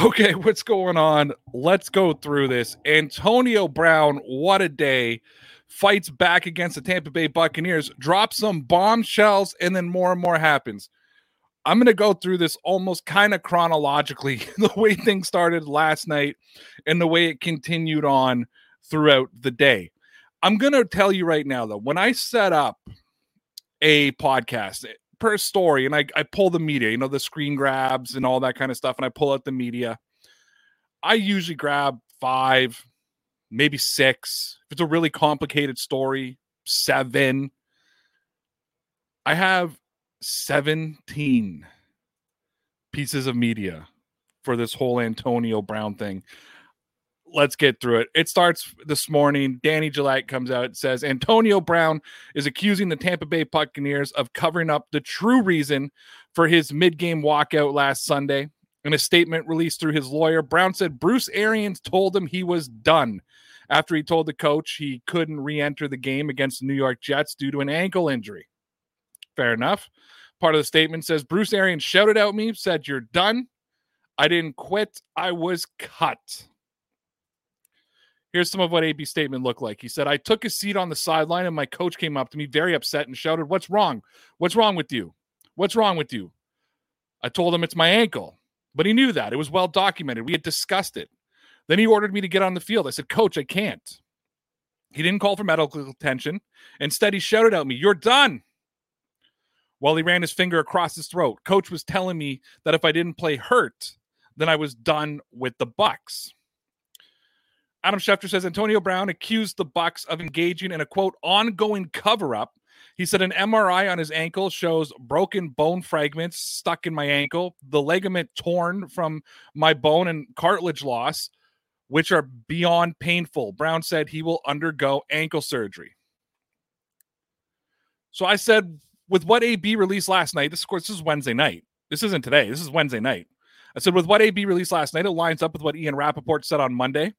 Okay, what's going on? Let's go through this. Antonio Brown, what a day. Fights back against the Tampa Bay Buccaneers, drops some bombshells, and then more and more happens. I'm going to go through this almost kind of chronologically, the way things started last night and the way it continued on throughout the day. I'm going to tell you right now, though, when I set up a podcast per story and I, I pull the media, you know, the screen grabs and all that kind of stuff, and I pull out the media, I usually grab five, maybe six. If it's a really complicated story, seven. I have 17 pieces of media for this whole Antonio Brown thing. Let's get through it. It starts this morning. Danny Gillette comes out and says Antonio Brown is accusing the Tampa Bay Buccaneers of covering up the true reason for his mid-game walkout last Sunday. In a statement released through his lawyer, Brown said Bruce Arians told him he was done after he told the coach he couldn't re-enter the game against the New York Jets due to an ankle injury. Fair enough. Part of the statement says Bruce Arians shouted at me, said, You're done. I didn't quit. I was cut. Here's some of what AB's statement looked like. He said, I took a seat on the sideline and my coach came up to me very upset and shouted, What's wrong? What's wrong with you? What's wrong with you? I told him it's my ankle, but he knew that. It was well documented. We had discussed it. Then he ordered me to get on the field. I said, Coach, I can't. He didn't call for medical attention. Instead, he shouted at me, You're done while he ran his finger across his throat. Coach was telling me that if I didn't play hurt, then I was done with the Bucs. Adam Schefter says Antonio Brown accused the Bucs of engaging in a quote ongoing cover-up. He said an MRI on his ankle shows broken bone fragments stuck in my ankle, the ligament torn from my bone and cartilage loss, which are beyond painful. Brown said he will undergo ankle surgery. So I said, with what AB released last night, this of course this is Wednesday night. This isn't today. This is Wednesday night. I said with what AB released last night, it lines up with what Ian Rapoport said on Monday.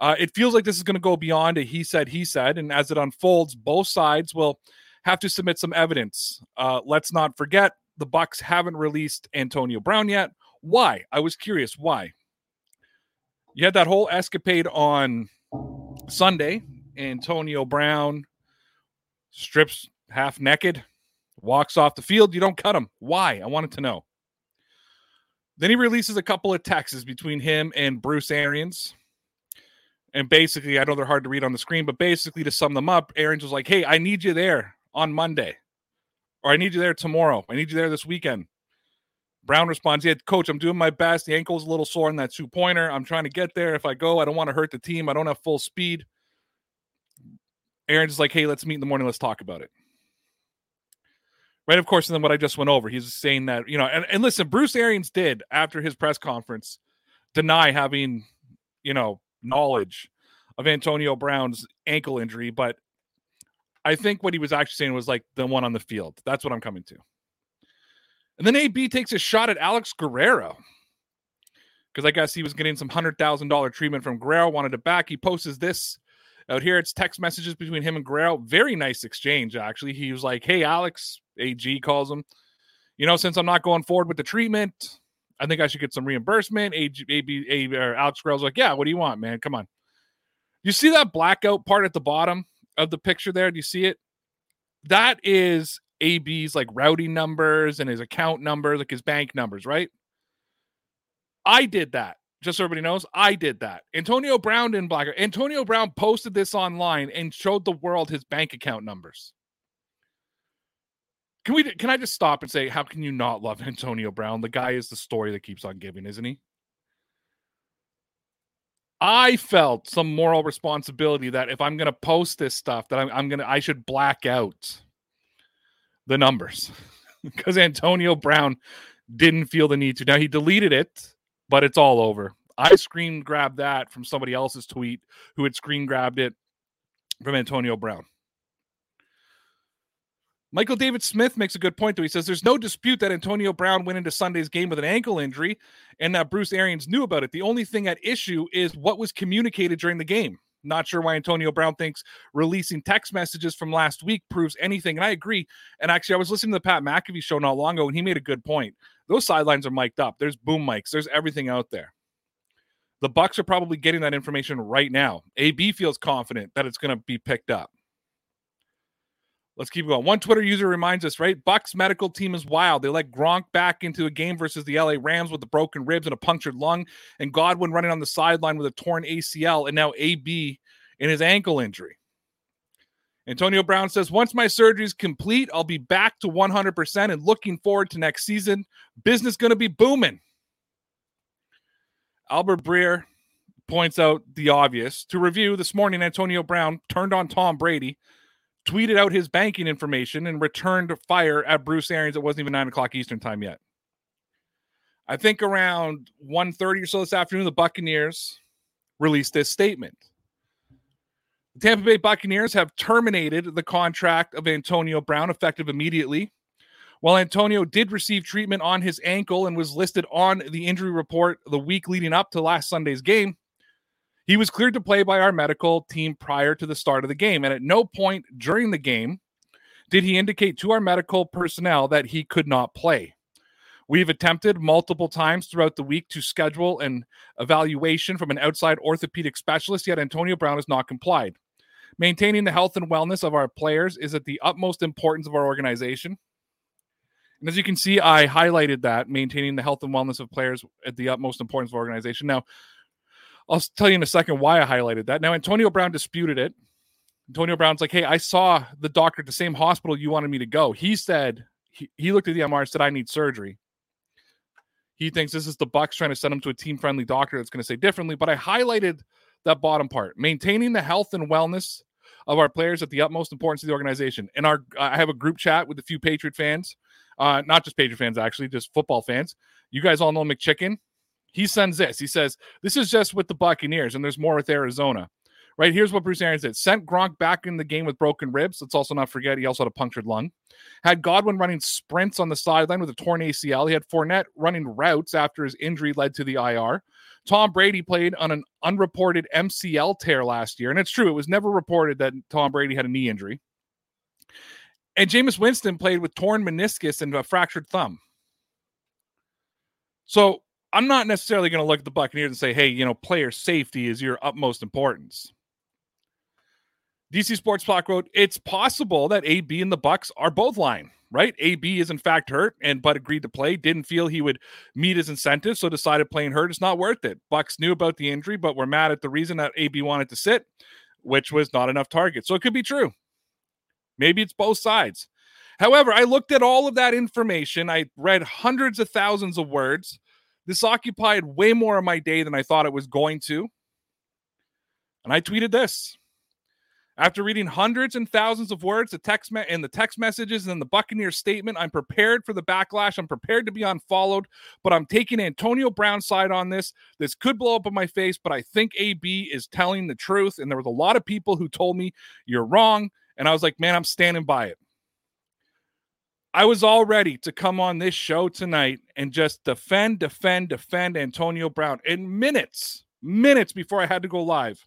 Uh, it feels like this is going to go beyond a he said, he said. And as it unfolds, both sides will have to submit some evidence. Uh, let's not forget the Bucs haven't released Antonio Brown yet. Why? I was curious. Why? You had that whole escapade on Sunday. Antonio Brown strips half naked, walks off the field. You don't cut him. Why? I wanted to know. Then he releases a couple of texts between him and Bruce Arians. And basically, I know they're hard to read on the screen, but basically, to sum them up, Arians' was like, Hey, I need you there on Monday, or I need you there tomorrow. I need you there this weekend. Brown responds, Yeah, coach, I'm doing my best. The ankle's a little sore in that two pointer. I'm trying to get there. If I go, I don't want to hurt the team. I don't have full speed. Arians' like, Hey, let's meet in the morning. Let's talk about it right? Of course, and then what I just went over, he's saying that, you know, and, and listen, Bruce Arians did after his press conference deny having, you know, knowledge of Antonio Brown's ankle injury, but I think what he was actually saying was like the one on the field. That's what I'm coming to. And then AB takes a shot at Alex Guerrero because I guess he was getting some hundred thousand dollar treatment from Guerrero, wanted to back. He posts this out here. It's text messages between him and Guerrero. Very nice exchange, actually. He was like, Hey, Alex, AG calls him. You know, since I'm not going forward with the treatment, I think I should get some reimbursement. AG, AB, AB or Alex Guerrero's like, Yeah, what do you want, man? Come on. You see that blackout part at the bottom of the picture there? Do you see it? That is AB's like routing numbers and his account number, like his bank numbers, right? I did that. Just so everybody knows, I did that. Antonio Brown didn't black. Antonio Brown posted this online and showed the world his bank account numbers. Can we? Can I just stop and say, how can you not love Antonio Brown? The guy is the story that keeps on giving, isn't he? I felt some moral responsibility that if I'm going to post this stuff, that I'm, I'm going to, I should black out the numbers because Antonio Brown didn't feel the need to. Now he deleted it but it's all over. I screen grabbed that from somebody else's tweet who had screen grabbed it from Antonio Brown. Michael David Smith makes a good point, though. He says there's no dispute that Antonio Brown went into Sunday's game with an ankle injury and that Bruce Arians knew about it. The only thing at issue is what was communicated during the game. Not sure why Antonio Brown thinks releasing text messages from last week proves anything. And I agree. And actually, I was listening to the Pat McAfee show not long ago, and he made a good point. Those sidelines are mic'd up. There's boom mics. There's everything out there. The Bucs are probably getting that information right now. AB feels confident that it's going to be picked up. Let's keep going. One Twitter user reminds us, right? Bucs medical team is wild. They let Gronk back into a game versus the LA Rams with the broken ribs and a punctured lung, and Godwin running on the sideline with a torn ACL, and now AB in his ankle injury. Antonio Brown says, Once my surgery is complete, I'll be back to 100% and looking forward to next season. Business going to be booming. Albert Breer points out the obvious. To review, this morning, Antonio Brown turned on Tom Brady tweeted out his banking information and returned fire at Bruce Arians. It wasn't even nine o'clock Eastern time yet. I think around 1.30 or so this afternoon, the Buccaneers released this statement. The Tampa Bay Buccaneers have terminated the contract of Antonio Brown effective immediately. While Antonio did receive treatment on his ankle and was listed on the injury report the week leading up to last Sunday's game, he was cleared to play by our medical team prior to the start of the game. And at no point during the game did he indicate to our medical personnel that he could not play. We've attempted multiple times throughout the week to schedule an evaluation from an outside orthopedic specialist, yet Antonio Brown has not complied. Maintaining the health and wellness of our players is at the utmost importance of our organization. And as you can see, I highlighted that maintaining the health and wellness of players at the utmost importance of organization. Now, I'll tell you in a second why I highlighted that. Now, Antonio Brown disputed it. Antonio Brown's like, hey, I saw the doctor at the same hospital you wanted me to go. He said, he, he looked at the MR and said, I need surgery. He thinks this is the Bucs trying to send him to a team friendly doctor that's going to say differently. But I highlighted that bottom part maintaining the health and wellness of our players at the utmost importance of the organization. And our, I have a group chat with a few Patriot fans, uh, not just Patriot fans, actually, just football fans. You guys all know McChicken. He sends this. He says, This is just with the Buccaneers, and there's more with Arizona. Right here's what Bruce Arians did: sent Gronk back in the game with broken ribs. Let's also not forget he also had a punctured lung. Had Godwin running sprints on the sideline with a torn ACL. He had Fournette running routes after his injury led to the IR. Tom Brady played on an unreported MCL tear last year, and it's true; it was never reported that Tom Brady had a knee injury. And Jameis Winston played with torn meniscus and a fractured thumb. So I'm not necessarily going to look at the Buccaneers and say, hey, you know, player safety is your utmost importance. DC Sports Talk wrote, it's possible that AB and the Bucs are both lying, right? AB is in fact hurt and but agreed to play, didn't feel he would meet his incentives, so decided playing hurt is not worth it. Bucs knew about the injury, but were mad at the reason that AB wanted to sit, which was not enough targets. So it could be true. Maybe it's both sides. However, I looked at all of that information. I read hundreds of thousands of words. This occupied way more of my day than I thought it was going to. And I tweeted this. After reading hundreds and thousands of words, the text me- and the text messages and the Buccaneer statement, I'm prepared for the backlash. I'm prepared to be unfollowed, but I'm taking Antonio Brown's side on this. This could blow up in my face, but I think AB is telling the truth. And there was a lot of people who told me you're wrong. And I was like, man, I'm standing by it. I was all ready to come on this show tonight and just defend, defend, defend Antonio Brown. In minutes, minutes before I had to go live,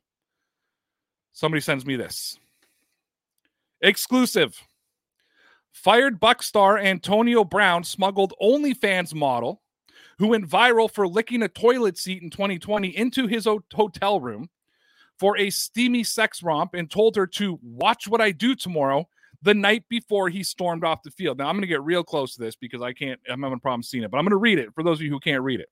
somebody sends me this exclusive. Fired Buck star Antonio Brown smuggled OnlyFans model who went viral for licking a toilet seat in 2020 into his hotel room for a steamy sex romp and told her to watch what I do tomorrow the night before he stormed off the field. Now, I'm going to get real close to this because I can't, I'm having a problem seeing it, but I'm going to read it for those of you who can't read it.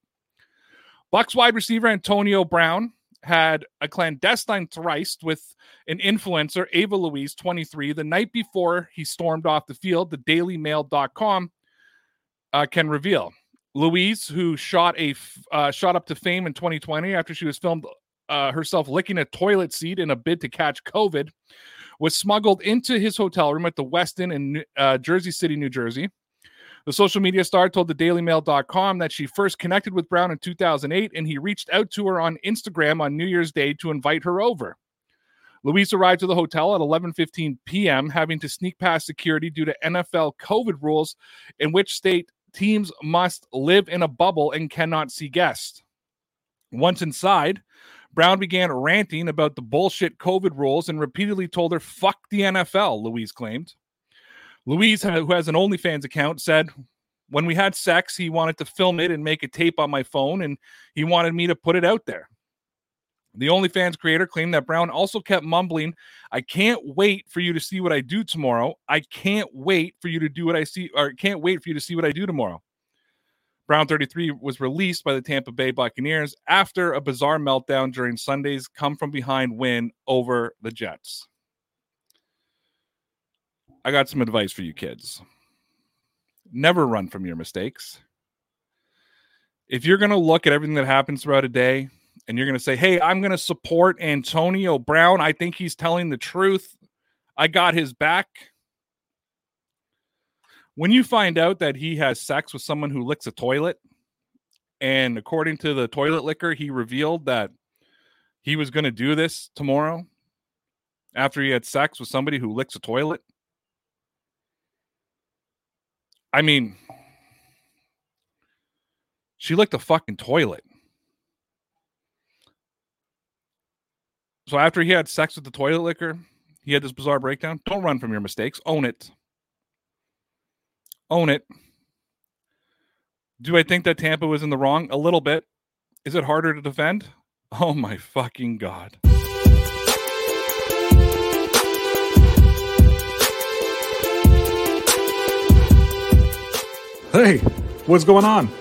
Bucs wide receiver Antonio Brown had a clandestine tryst with an influencer, Ava Louise, 23, the night before he stormed off the field. The dailymail.com uh, can reveal. Louise, who shot a uh, shot up to fame in 2020 after she was filmed uh, herself licking a toilet seat in a bid to catch COVID, was smuggled into his hotel room at the Westin in uh, Jersey City, New Jersey. The social media star told the dailymail.com that she first connected with Brown in 2008 and he reached out to her on Instagram on New Year's Day to invite her over. Louise arrived to the hotel at 11:15 p.m., having to sneak past security due to NFL COVID rules in which state teams must live in a bubble and cannot see guests. Once inside, Brown began ranting about the bullshit COVID rules and repeatedly told her, fuck the NFL, Louise claimed. Louise, who has an OnlyFans account, said, when we had sex, he wanted to film it and make a tape on my phone, and he wanted me to put it out there. The OnlyFans creator claimed that Brown also kept mumbling, I can't wait for you to see what I do tomorrow. I can't wait for you to do what I see, or can't wait for you to see what I do tomorrow. Brown 33 was released by the Tampa Bay Buccaneers after a bizarre meltdown during Sunday's come from behind win over the Jets. I got some advice for you kids. Never run from your mistakes. If you're going to look at everything that happens throughout a day and you're going to say, hey, I'm going to support Antonio Brown, I think he's telling the truth, I got his back when you find out that he has sex with someone who licks a toilet, and according to the toilet licker, he revealed that he was going to do this tomorrow after he had sex with somebody who licks a toilet. I mean, she licked a fucking toilet. So after he had sex with the toilet licker, he had this bizarre breakdown. Don't run from your mistakes. Own it own it. Do I think that Tampa was in the wrong? A little bit. Is it harder to defend? Oh my fucking God. Hey, what's going on?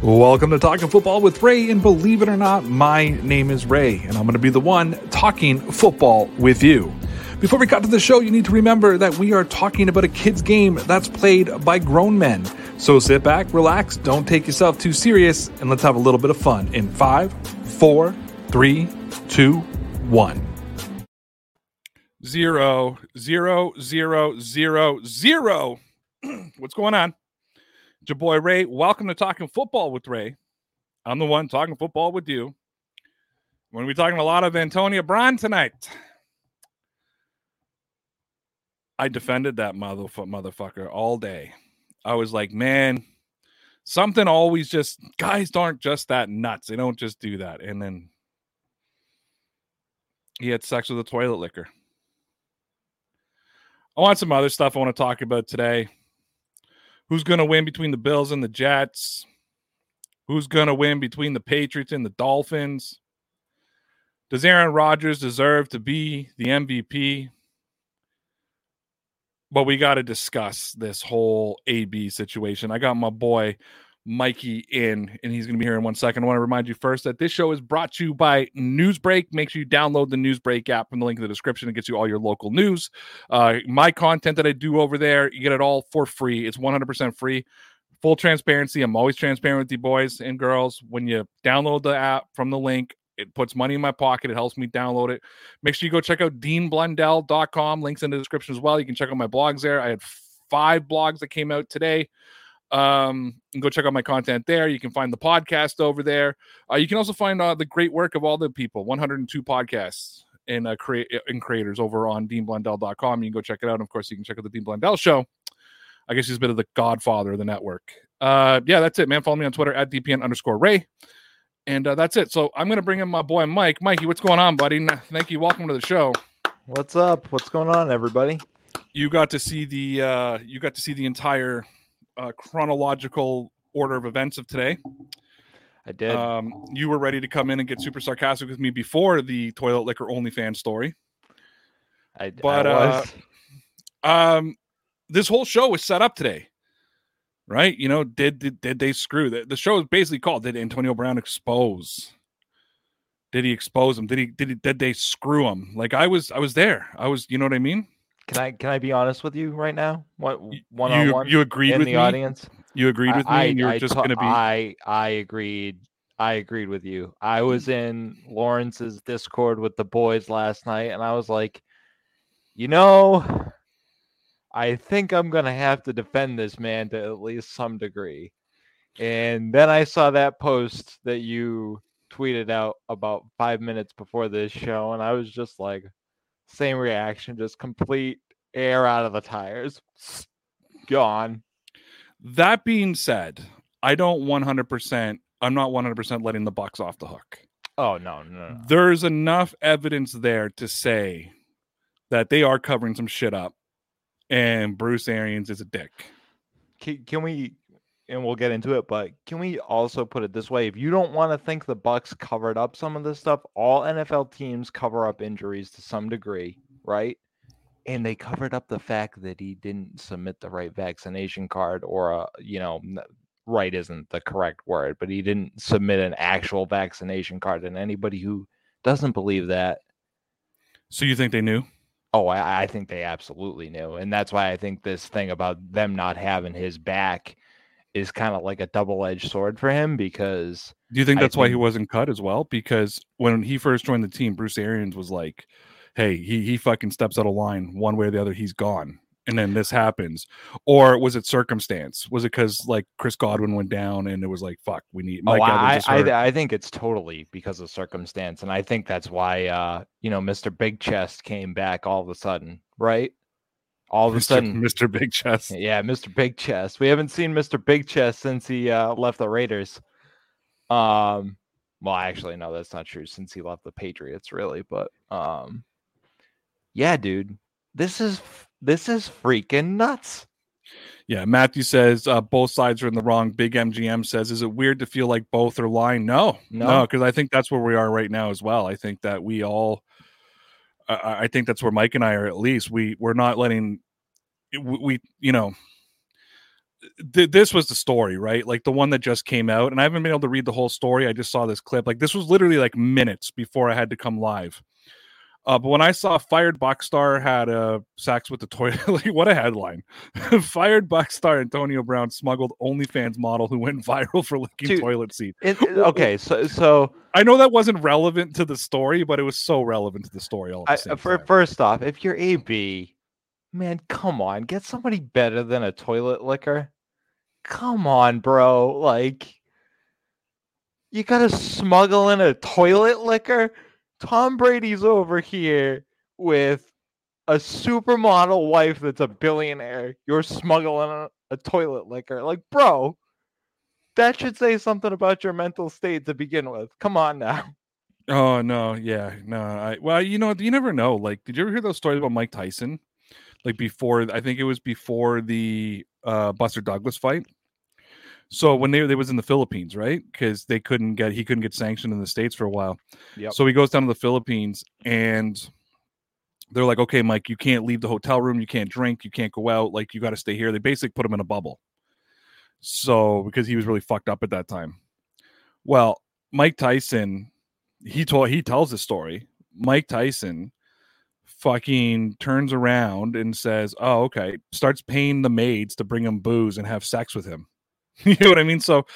Welcome to Talking Football with Ray, and believe it or not, my name is Ray, and I'm going to be the one talking football with you. Before we cut to the show, you need to remember that we are talking about a kid's game that's played by grown men. So sit back, relax, don't take yourself too serious, and let's have a little bit of fun in five, four, three, two, one. Zero, zero, zero, zero, zero. What's going on? It's your boy Ray. Welcome to Talking Football with Ray. I'm the one talking football with you. We're going to be talking a lot of Antonio Brown tonight. I defended that motherfucker all day. I was like, man, something always just guys aren't just that nuts. They don't just do that. And then he had sex with a toilet licker. I want some other stuff I want to talk about today. Who's going to win between the Bills and the Jets? Who's going to win between the Patriots and the Dolphins? Does Aaron Rodgers deserve to be the MVP? But we got to discuss this whole AB situation. I got my boy Mikey in, and he's going to be here in one second. I want to remind you first that this show is brought to you by Newsbreak. Make sure you download the Newsbreak app from the link in the description. It gets you all your local news. Uh, my content that I do over there, you get it all for free. It's 100% free. Full transparency. I'm always transparent with you boys and girls. When you download the app from the link, it puts money in my pocket. It helps me download it. Make sure you go check out deanblundell.com. Links in the description as well. You can check out my blogs there. I had five blogs that came out today. Um, go check out my content there. You can find the podcast over there. Uh, you can also find uh, the great work of all the people, 102 podcasts and uh, create and creators over on deanblundell.com. You can go check it out. And of course, you can check out the Dean Blundell show. I guess he's a bit of the godfather of the network. Uh, yeah, that's it, man. Follow me on Twitter at DPN underscore Ray. And uh, that's it. So I'm going to bring in my boy Mike. Mikey, what's going on, buddy? Thank you. Welcome to the show. What's up? What's going on, everybody? You got to see the uh, you got to see the entire uh, chronological order of events of today. I did. Um, you were ready to come in and get super sarcastic with me before the toilet licker only fan story. I, did. but I uh, um, this whole show was set up today right? You know, did did, did they screw the, the show is basically called Did Antonio Brown expose? Did he expose him? Did he did he did they screw him? Like I was I was there. I was you know what I mean? Can I can I be honest with you right now? What one on one? You agreed in with the me? audience. You agreed with I, me. you're just gonna be. I I agreed. I agreed with you. I was in Lawrence's Discord with the boys last night, and I was like, you know, I think I'm gonna have to defend this man to at least some degree. And then I saw that post that you tweeted out about five minutes before this show, and I was just like, same reaction, just complete air out of the tires. Gone. That being said, I don't 100%. I'm not 100% letting the Bucs off the hook. Oh no, no, no. There's enough evidence there to say that they are covering some shit up, and Bruce Arians is a dick. Can, can we? And we'll get into it, but can we also put it this way? If you don't want to think the Bucs covered up some of this stuff, all NFL teams cover up injuries to some degree, right? And they covered up the fact that he didn't submit the right vaccination card, or a, you know, right isn't the correct word, but he didn't submit an actual vaccination card. And anybody who doesn't believe that, So you think they knew? Oh, I, I think they absolutely knew. And that's why I think this thing about them not having his back is kind of like a double edged sword for him because Do you think that's why he wasn't cut as well? Because when he first joined the team, Bruce Arians was like, "Hey, he he fucking steps out of line one way or the other, he's gone." And then this happens, or was it circumstance? Was it because like Chris Godwin went down and it was like, "Fuck, we need." oh, Mike Evans I, I. I think it's totally because of circumstance. And I think that's why, uh, you know, Mr. Big Chest came back all of a sudden, right? All of a sudden, Mr. Big Chest. Yeah, Mr. Big Chest. We haven't seen Mr. Big Chest since he uh, left the Raiders. Um, well, actually, no, that's not true. Since he left the Patriots, really. But um, yeah, dude, this is this is freaking nuts. Yeah, Matthew says uh, both sides are in the wrong. Big MGM says, "Is it weird to feel like both are lying?" No, no, No. because I think that's where we are right now as well. I think that we all, I- I I think that's where Mike and I are. At least we we're not letting we, we you know. Th- this was the story, right? Like the one that just came out, and I haven't been able to read the whole story. I just saw this clip. Like this was literally like minutes before I had to come live. Uh, but when I saw fired Buckstar had a sex with the toilet, like, what a headline! fired Buckstar Antonio Brown smuggled OnlyFans model who went viral for licking Dude, toilet seat. It, it- okay, so so I know that wasn't relevant to the story, but it was so relevant to the story. All at I, for, first off, if you're AB, man, come on, get somebody better than a toilet licker. Come on, bro. Like, you gotta smuggle in a toilet licker. Tom Brady's over here with a supermodel wife that's a billionaire. You're smuggling a, a toilet licker. Like, bro, that should say something about your mental state to begin with. Come on now. Oh no, yeah, no. I well, you know, you never know. Like, did you ever hear those stories about Mike Tyson? Like before, I think it was before the uh Buster Douglas fight. So when they they was in the Philippines, right? Because they couldn't get he couldn't get sanctioned in the states for a while. Yep. So he goes down to the Philippines and they're like, okay, Mike, you can't leave the hotel room, you can't drink, you can't go out, like you got to stay here. They basically put him in a bubble. So because he was really fucked up at that time. Well, Mike Tyson, he told he tells the story. Mike Tyson fucking turns around and says, "Oh, okay." Starts paying the maids to bring him booze and have sex with him. you know what I mean? So,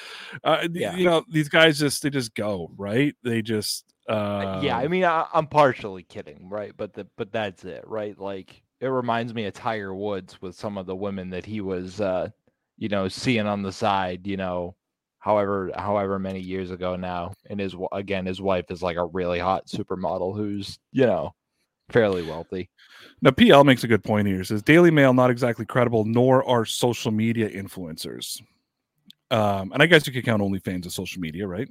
uh, Yeah. you know, these guys just they just go right. They just uh, Uh, yeah, I mean, I, I'm partially kidding, right? But the but that's it, right? Like it reminds me of Tiger Woods with some of the women that he was, uh, you know, seeing on the side, you know, however however many years ago now. And his again, his wife is like a really hot supermodel who's you know fairly wealthy. Now, PL makes a good point here. He says Daily Mail not exactly credible, nor are social media influencers. Um, and I guess you could count OnlyFans as social media, right?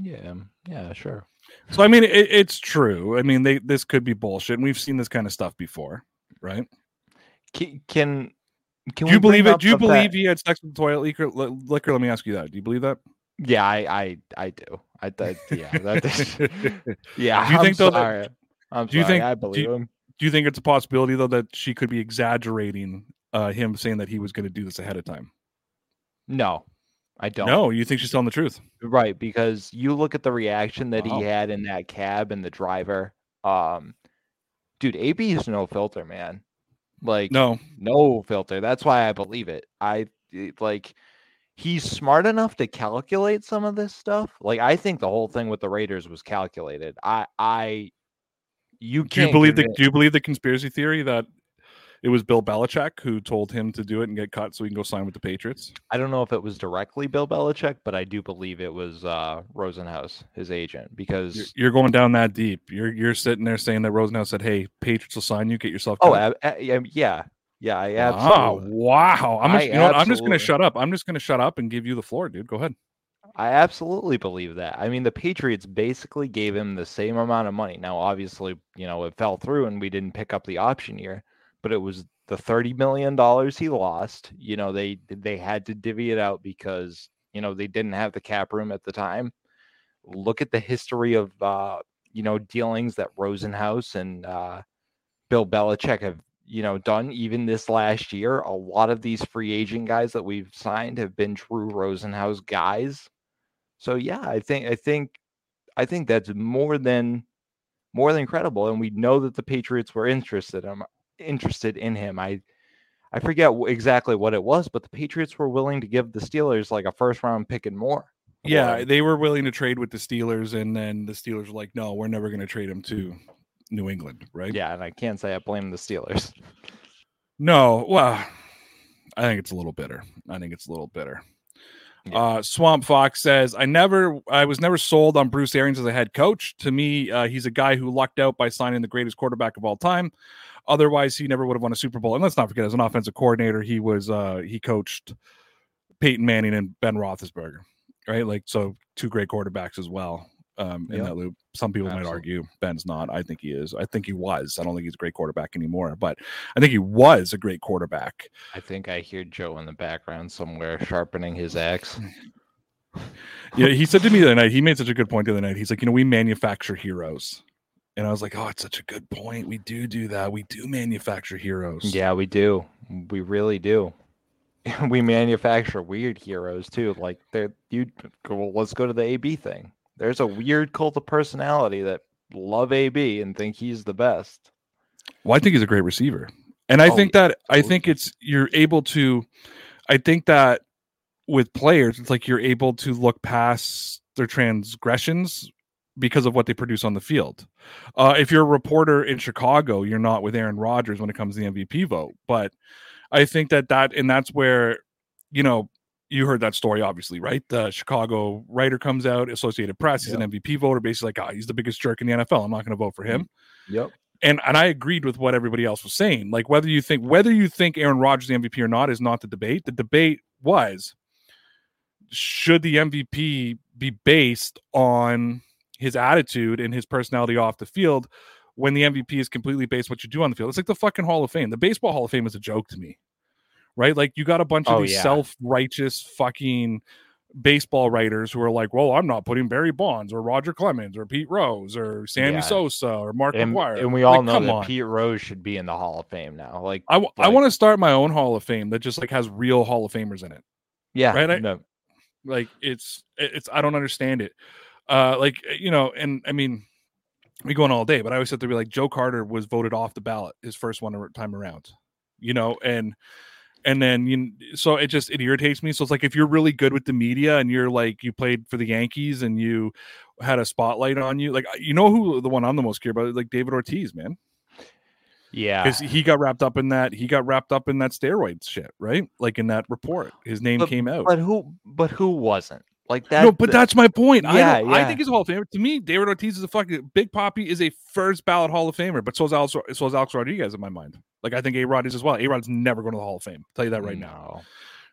Yeah, yeah, sure. So I mean, it, it's true. I mean, they this could be bullshit, and we've seen this kind of stuff before, right? Can can, can Do you we believe it? Do you believe fact- he had sex with the toilet licker? licker? Let me ask you that. Do you believe that? Yeah, I I I do. I, I yeah, that, yeah. Do you I'm think, though, that- I'm do you sorry, think- I do believe you- him? Do you think it's a possibility though that she could be exaggerating uh, him saying that he was going to do this ahead of time? No, I don't. No, you think she's telling the truth? Right, because you look at the reaction that Wow. he had in that cab and the driver. Um, dude, AB is no filter, man. Like No, no filter. That's why I believe it. I like he's smart enough to calculate some of this stuff. Like I think the whole thing with the Raiders was calculated. I I you do you can't believe the Do you believe the conspiracy theory that it was Bill Belichick who told him to do it and get cut so he can go sign with the Patriots. I don't know if it was directly Bill Belichick, but I do believe it was uh, Rosenhaus, his agent, because You're, you're going down that deep. You're you're sitting there saying that Rosenhaus said, "Hey, Patriots will sign you. Get yourself." oh, cut." ab- a- yeah, yeah, yeah, I absolutely, wow. I'm just, you know I'm just going to shut up. I'm just going to shut up and give you the floor, dude. Go ahead. I absolutely believe that. I mean, the Patriots basically gave him the same amount of money. Now, obviously, you know, it fell through and we didn't pick up the option year, but it was the thirty million dollars he lost. You know, they they had to divvy it out because you know they didn't have the cap room at the time. Look at the history of uh, you know dealings that Rosenhaus and uh, Bill Belichick have you know done even this last year. A lot of these free agent guys that we've signed have been true Rosenhaus guys. So yeah, I think I think I think that's more than more than credible, and we know that the Patriots were interested in interested in him. I I forget exactly what it was, but the Patriots were willing to give the Steelers like a first round pick and more. Yeah, they were willing to trade with the Steelers, and then the Steelers were like, "No, we're never going to trade him to New England." Right? yeah, and I can't say I blame the Steelers. No, well, I think it's a little bitter. I think it's a little bitter. Yeah. Uh, Swamp Fox says, "I never, I was never sold on Bruce Arians as a head coach. To me, uh, he's a guy who lucked out by signing the greatest quarterback of all time. Otherwise, he never would have won a Super Bowl. And let's not forget, as an offensive coordinator, he was, uh, he coached Peyton Manning and Ben Roethlisberger, right? Like, so two great quarterbacks as well." Um, in Yep. that loop, some people might argue Ben's not. I think he is. I think he was. I don't think he's a great quarterback anymore, but I think he was a great quarterback. I think I hear Joe in the background somewhere sharpening his axe. Yeah, he said to me the other night, he made such a good point the other night. He's like, you know, we manufacture heroes. And I was like, oh, it's such a good point. We do do that. We do manufacture heroes. Yeah, we do. We really do. we manufacture weird heroes too. Like they're you. Well, let's go to the AB thing. There's a weird cult of personality that love AB and think he's the best. Well, I think he's a great receiver. And I Oh, think that I think it's you're able to I think that with players, it's like you're able to look past their transgressions because of what they produce on the field. Uh, if you're a reporter in Chicago, you're not with Aaron Rodgers when it comes to the MVP vote. But I think that that and that's where you know you heard that story, obviously, right? The Chicago writer comes out, Associated Press, he's an MVP voter, basically like, ah, he's the biggest jerk in the NFL. I'm not going to vote for him Yep. and and I agreed with what everybody else was saying. Like whether you think whether you think Aaron Rodgers is the MVP or not is not the debate. The debate was should the MVP be based on his attitude and his personality off the field when the MVP is completely based what you do on the field. It's like the fucking Hall of Fame. The baseball Hall of Fame is a joke to me. Right? Like you got a bunch of Oh, these yeah. self-righteous fucking baseball writers who are like, "Well, I'm not putting Barry Bonds or Roger Clemens or Pete Rose or Sammy Yeah. All or Mark And, McGwire." and we all Like, know that on. Pete Rose should be in the Hall of Fame now. Like, I, w- I like- want to start my own Hall of Fame that just like has real Hall of Famers in it. yeah, Right, I- no, Like it's it's I don't understand it. Uh, like you know, and I mean, we go on all day, but I always have to be like Joe Carter was voted off the ballot his first one time around, you know, and and then you so it just it irritates me. So it's like if you're really good with the media and you're like you played for the Yankees and you had a spotlight on you, like you know who the one I'm the most scared about, like David Ortiz, man. yeah. because he got wrapped up in that he got wrapped up in that steroids shit right like in that report his name But- came out But who? But who wasn't? Like that? no but that's my point Yeah, I, don't- I think he's a hall of famer to me david ortiz is a fucking big papi is a first ballot hall of famer but so is alex so is alex rodriguez in my mind like i think a-rod is as well a-rod's never going to the hall of fame tell you that right now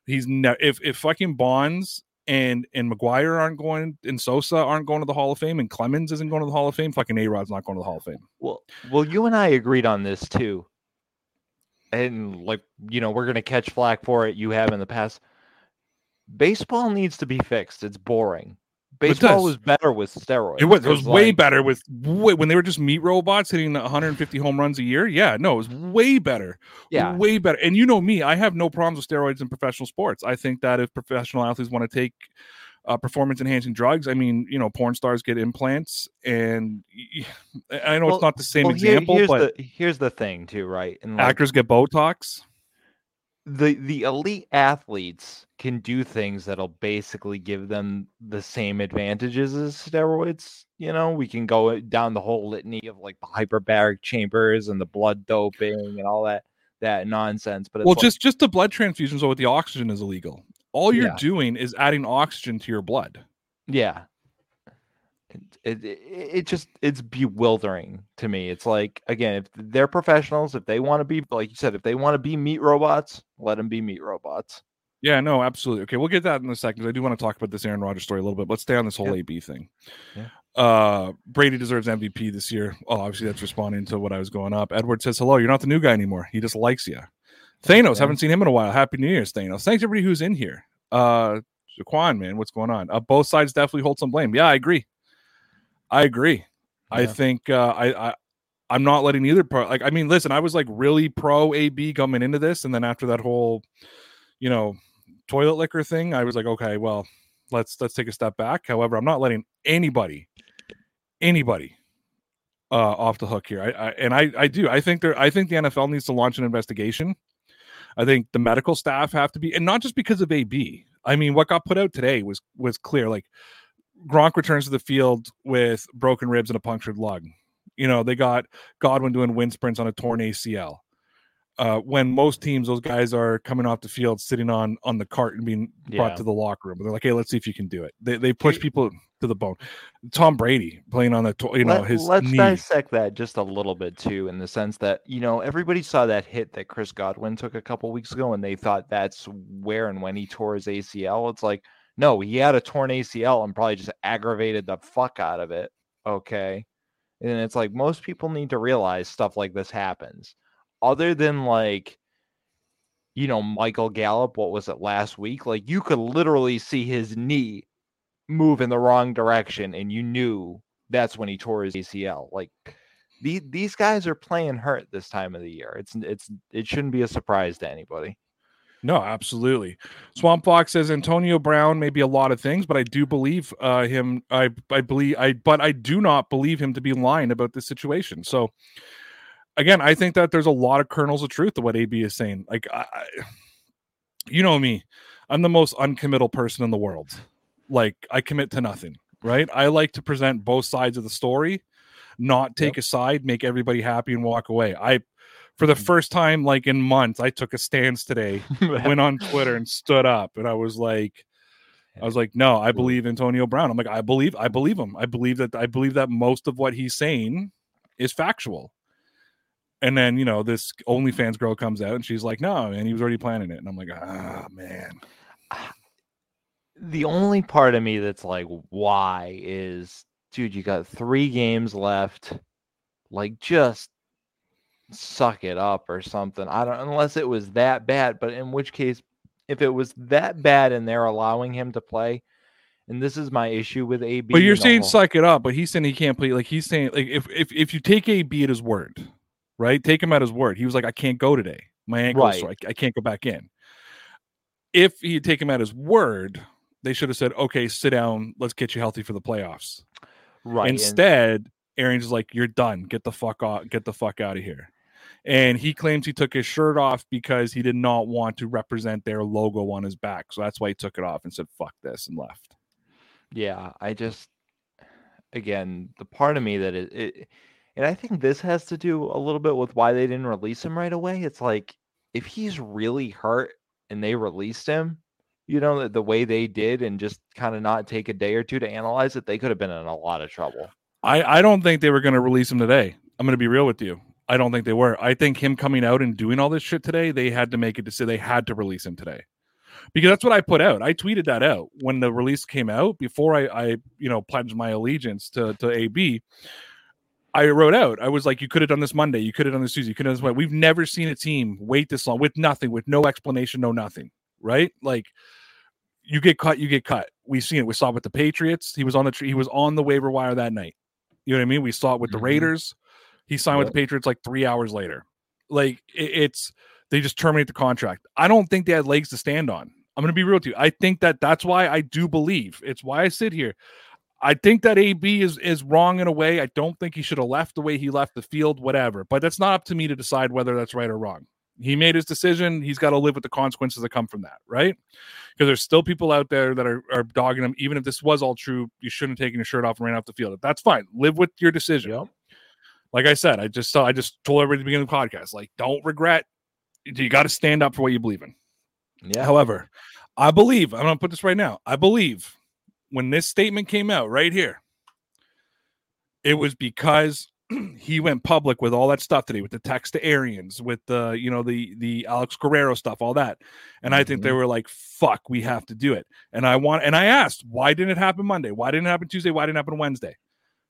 he's ne- if if fucking bonds and and mcgwire aren't going and sosa aren't going to the hall of fame and clemens isn't going to the hall of fame fucking a-rod's not going to the hall of fame Well, well, you and I agreed on this too. And like, you know, we're gonna catch flack for it. You have in the past. Baseball needs to be fixed. It's boring. Baseball does. was better with steroids. It was it was way like, better with when they were just meat robots hitting 150 home runs a year. Yeah, no, it was way better. Yeah, way better. And you know me, I have no problems with steroids in professional sports. I think that if professional athletes want to take uh, performance enhancing drugs, I mean, you know, porn stars get implants, and I know Well- it's not the same well, here- example, here's but the here's the thing too, right? And like, actors get Botox. The the elite athletes can do things that'll basically give them the same advantages as steroids. You know, we can go uh, down the whole litany of like the hyperbaric chambers and the blood doping and all that. that nonsense. But it's well, like- just just the blood transfusions with the oxygen is illegal. All you're Yeah. doing is adding oxygen to your blood. yeah. It, it, it just it's bewildering to me. It's like again, if they're professionals, if they want to be like you said, if they want to be meat robots, let them be meat robots. Yeah, no, absolutely. Okay, we'll get that in a second. I do want to talk about this Aaron Rodgers story a little bit. Let's stay on this whole Yeah. AB thing. Yeah. Uh, Brady deserves MVP this year. Oh, obviously that's responding to what I was going up. Edward says, "Hello, you're not the new guy anymore. He just likes you." Thanos, Yeah. haven't seen him in a while. Happy New Year's, Thanos. Thanks everybody who's in here. Uh, Jaquan, man, what's going on? Uh, both sides definitely hold some blame. Yeah, I agree. I agree. I think uh, I, I I'm not letting either part. Like, I mean, listen, I was like really pro AB coming into this, and then after that whole, you know, toilet licker thing, I was like, okay, well, let's let's take a step back. However, I'm not letting anybody, anybody, uh, off the hook here. I, I and I I do. I think there. I think the NFL needs to launch an investigation. I think the medical staff have to be, and not just because of AB. I mean, what got put out today was was clear. Like Gronk returns to the field with broken ribs and a punctured lung. You know, they got Godwin doing wind sprints on a torn ACL. Uh, when most teams, those guys are coming off the field, sitting on on the cart and being brought Yeah. to the locker room. They're like, "Hey, let's see if you can do it." They they push people to the bone. Tom Brady playing on the to- you know Let, his let's knee. dissect that just a little bit too, in the sense that you know everybody saw that hit that Chris Godwin took a couple weeks ago, and they thought that's where and when he tore his ACL. It's like no, he had a torn ACL and probably just aggravated the fuck out of it. Okay, and it's like most people need to realize stuff like this happens. Other than like, you know, Michael Gallup, what was it last week? Like you could literally see his knee move in the wrong direction, and you knew that's when he tore his ACL. Like these these guys are playing hurt this time of the year. It's it's it shouldn't be a surprise to anybody. No, absolutely. Swamp Fox says Antonio Brown may be a lot of things, but I do believe uh, him. I I believe I, but I do not believe him to be lying about this situation. So, again, I think that there's a lot of kernels of truth to what AB is saying. Like, I, I, you know me, I'm the most uncommittal person in the world. Like, I commit to nothing. Right? I like to present both sides of the story, not take a side, make everybody happy, and walk away. I for the first time like in months i took a stance today went on twitter and stood up and i was like i was like no i believe antonio brown. I'm like i believe i believe him. I believe that i believe that most of what he's saying is factual. And then you know this onlyfans girl comes out and she's like no and he was already planning it. And i'm like ah man. The only part of me that's like, why? is dude, you got three games left. Like just suck it up or something. I don't unless it was that bad, but in which case if it was that bad and they're allowing him to play, and this is my issue with AB. but you're saying whole- suck it up but he's saying he can't play like he's saying like if if, if you take ab at his word right take him at his word he was like i can't go today my ankle is Right. sore. I, I can't go back in if he had taken him at his word they should have said okay sit down let's get you healthy for the playoffs right and- instead arians' like you're done get the fuck off get the fuck out of here and he claims he took his shirt off because he did not want to represent their logo on his back so that's why he took it off and said fuck this and left Yeah, I just again the part of me that it, it and I think this has to do a little bit with why they didn't release him right away. It's like if he's really hurt and they released him, you know, the, the way they did and just kind of not take a day or two to analyze it, they could have been in a lot of trouble. I, I don't think they were going to release him today. I'm going to be real with you. I don't think they were. I think him coming out and doing all this shit today, they had to make a decision. They had to release him today because that's what I put out. I tweeted that out when the release came out before I, I you know, pledged my allegiance to, to AB. I wrote out, I was like, you could have done this Monday. You could have done this Tuesday. You could have done this. We've never seen a team wait this long with nothing, with no explanation, no nothing. Right? Like, you get cut, you get cut. We've seen it. We saw it with the Patriots. He was on the he was on the waiver wire that night. You know what I mean? We saw it with the Mhm. Raiders. He signed with the Patriots like three hours later. Like it, it's they just terminate the contract. I don't think they had legs to stand on. I'm going to be real with you. I think that that's why I do believe. It's why I sit here. I think that AB is is wrong in a way. I don't think he should have left the way he left the field. Whatever, but that's not up to me to decide whether that's right or wrong. He made his decision. He's got to live with the consequences that come from that, right? Because there's still people out there that are, are dogging him. Even if this was all true, you shouldn't have taken your shirt off and ran off the field. That's fine. Live with your decision. Yep. Like I said, I just saw, I just told everybody at the beginning of the podcast, like, don't regret you got to stand up for what you believe in. Yeah. However, I believe, I'm going to put this right now. I believe when this statement came out right here, it was because he went public with all that stuff today with the text to Arians, with the, you know, the the Alex Guerrero stuff, all that. And I think they Mhm. were like, fuck, we have to do it. And I want and I asked, why didn't it happen Monday? Why didn't it happen Tuesday? Why didn't it happen Wednesday?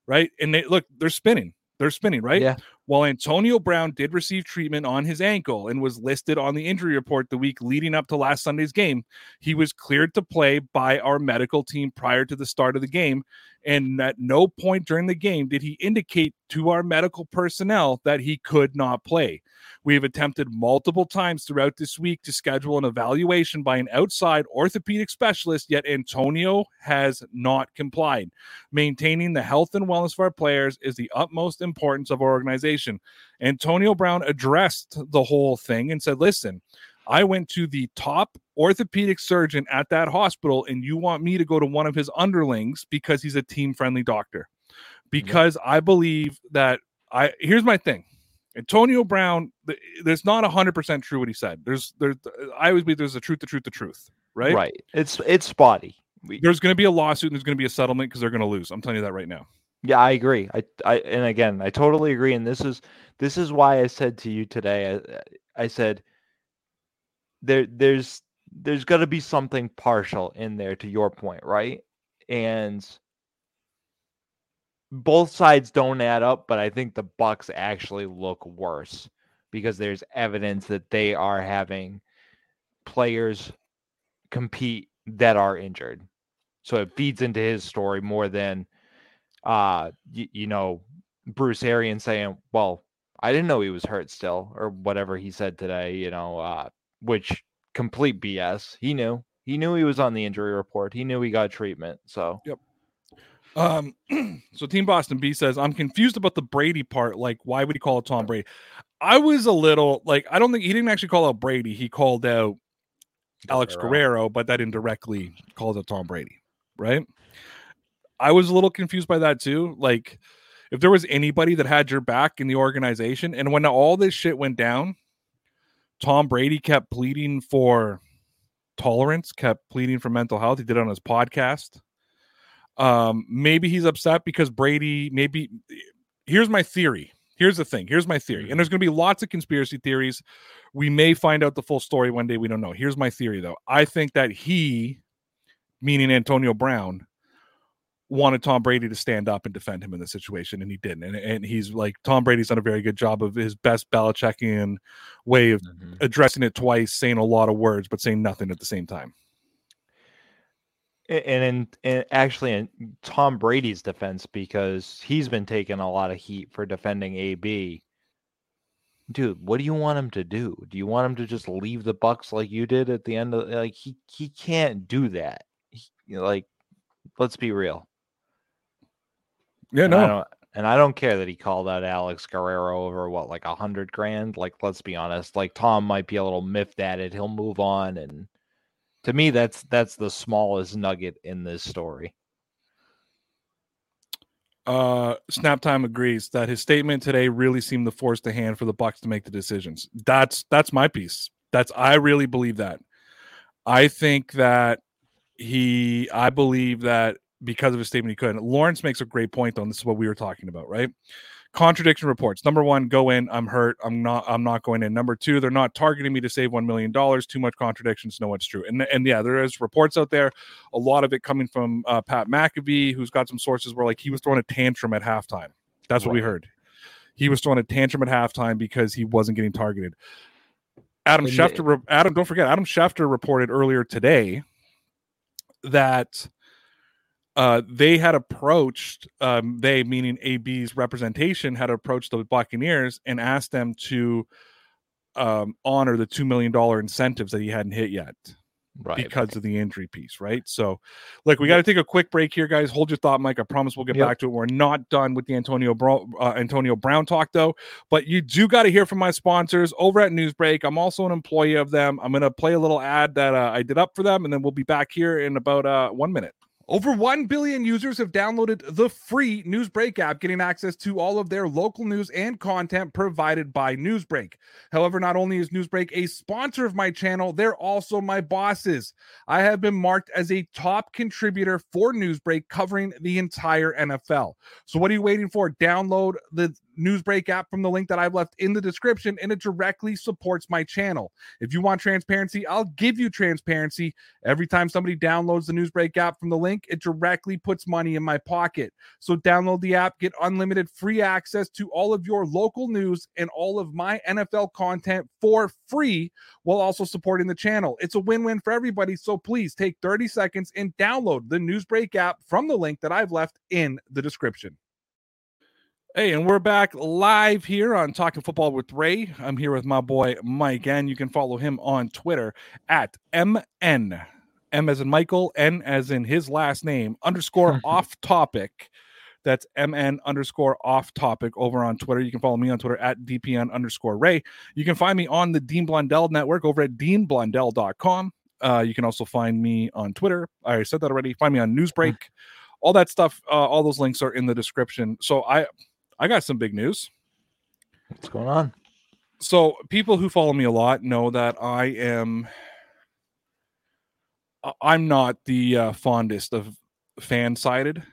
Right. And they look, they're spinning. They're spinning, right? Yeah. While Antonio Brown did receive treatment on his ankle and was listed on the injury report the week leading up to last Sunday's game, he was cleared to play by our medical team prior to the start of the game. And at no point during the game did he indicate to our medical personnel that he could not play. We have attempted multiple times throughout this week to schedule an evaluation by an outside orthopedic specialist, yet Antonio has not complied. Maintaining the health and wellness of our players is the utmost importance of our organization. Antonio Brown addressed the whole thing and said, Listen, I went to the top orthopedic surgeon at that hospital, and you want me to go to one of his underlings because he's a team friendly doctor. Mm-hmm. Because I believe that I here's my thing. Antonio Brown, there's not hundred percent true what he said. There's there's I always believe there's a truth, the truth, the truth, right? Right. It's it's spotty. There's going to be a lawsuit and there's going to be a settlement because they're going to lose. I'm telling you that right now. Yeah, I agree. I, I, and again, I totally agree. And this is, this is why I said to you today. I, I said, there, there's, there's got to be something partial in there. To your point, right? And both sides don't add up, but I think the Bucs actually look worse because there's evidence that they are having players compete that are injured. So it feeds into his story more than uh you, you know Bruce Arians saying, "Well, I didn't know he was hurt still," or whatever he said today. You know, uh, which complete BS. He knew. He knew he was on the injury report. He knew he got treatment. So yep. Um, so Team Boston B says, I'm confused about the Brady part. Like, why would he call it Tom Brady? I was a little like, I don't think he didn't actually call out Brady. He called out Alex Guerrero. Guerrero, but that indirectly calls out Tom Brady, right? I was a little confused by that too. Like, if there was anybody that had your back in the organization, and when all this shit went down, Tom Brady kept pleading for tolerance, kept pleading for mental health. He did it on his podcast. Um, maybe he's upset because Brady, maybe here's my theory. Here's the thing. Here's my theory. And there's going to be lots of conspiracy theories. We may find out the full story one day. We don't know. Here's my theory, though. I think that he, meaning Antonio Brown, wanted Tom Brady to stand up and defend him in the situation, and he didn't. And, and he's like, Tom Brady's done a very good job of his best Belichickian way of Mhm. addressing it twice, saying a lot of words, but saying nothing at the same time. A- and and actually in Tom Brady's defense, because he's been taking a lot of heat for defending AB. Dude, what do you want him to do? Do you want him to just leave the Bucs like you did at the end of like he he can't do that. He, like, let's be real. Yeah, And I no. don't and I don't care that he called out Alex Guerrero over what like a hundred grand. Like, let's be honest. Like Tom might be a little miffed at it. He'll move on, and to me, that's that's the smallest nugget in this story. Uh, Snaptime agrees that his statement today really seemed to force the hand for the Bucs to make the decisions. That's that's my piece. That's I really believe that. I think that he. I believe that because of his statement, he couldn't. Lawrence makes a great point on this is what we were talking about, right? Contradiction reports. Number one, go in. I'm hurt. I'm not. I'm not going in. Number two, they're not targeting me to save one million dollars. Too much contradictions. No, it's true. And and yeah, there is reports out there. A lot of it coming from uh, Pat McAfee, who's got some sources where like he was throwing a tantrum at halftime. That's what we heard. He was throwing a tantrum at halftime because he wasn't getting targeted. Adam And Schefter, Adam, don't forget, Adam Schefter reported earlier today that uh, they had approached, um, they meaning AB's representation, had approached the Buccaneers and asked them to um, honor the $2 million incentives that he hadn't hit yet Right. because of the injury piece, right? So, look, we got to take a quick break here, guys. Hold your thought, Mike. I promise we'll get Yep. back to it. We're not done with the Antonio Brown, uh, Antonio Brown talk, though. But you do got to hear from my sponsors over at Newsbreak. I'm also an employee of them. I'm going to play a little ad that uh, I did up for them, and then we'll be back here in about uh, one minute. Over 1 billion users have downloaded the free Newsbreak app, getting access to all of their local news and content provided by Newsbreak. However, not only is Newsbreak a sponsor of my channel, they're also my bosses. I have been marked as a top contributor for Newsbreak covering the entire NFL. So, what are you waiting for? Download the Newsbreak app from the link that I've left in the description, and it directly supports my channel. If you want transparency, I'll give you transparency. Every time somebody downloads the Newsbreak app from the link, it directly puts money in my pocket. So download the app, get unlimited free access to all of your local news and all of my NFL content for free while also supporting the channel. It's a win win for everybody. So please take 30 seconds and download the Newsbreak app from the link that I've left in the description. Hey, and we're back live here on Talking Football with Ray. I'm here with my boy Mike, and you can follow him on Twitter at MN. M as in Michael, N as in his last name, underscore off topic. That's MN underscore off topic over on Twitter. You can follow me on Twitter at DPN underscore Ray. You can find me on the Dean Blundell network over at deanblundell.com. Uh, you can also find me on Twitter. I said that already. Find me on Newsbreak. All that stuff, uh, all those links are in the description. So I I got some big news. What's going on? So people who follow me a lot know that I am I'm not the uh, fondest of Fansided.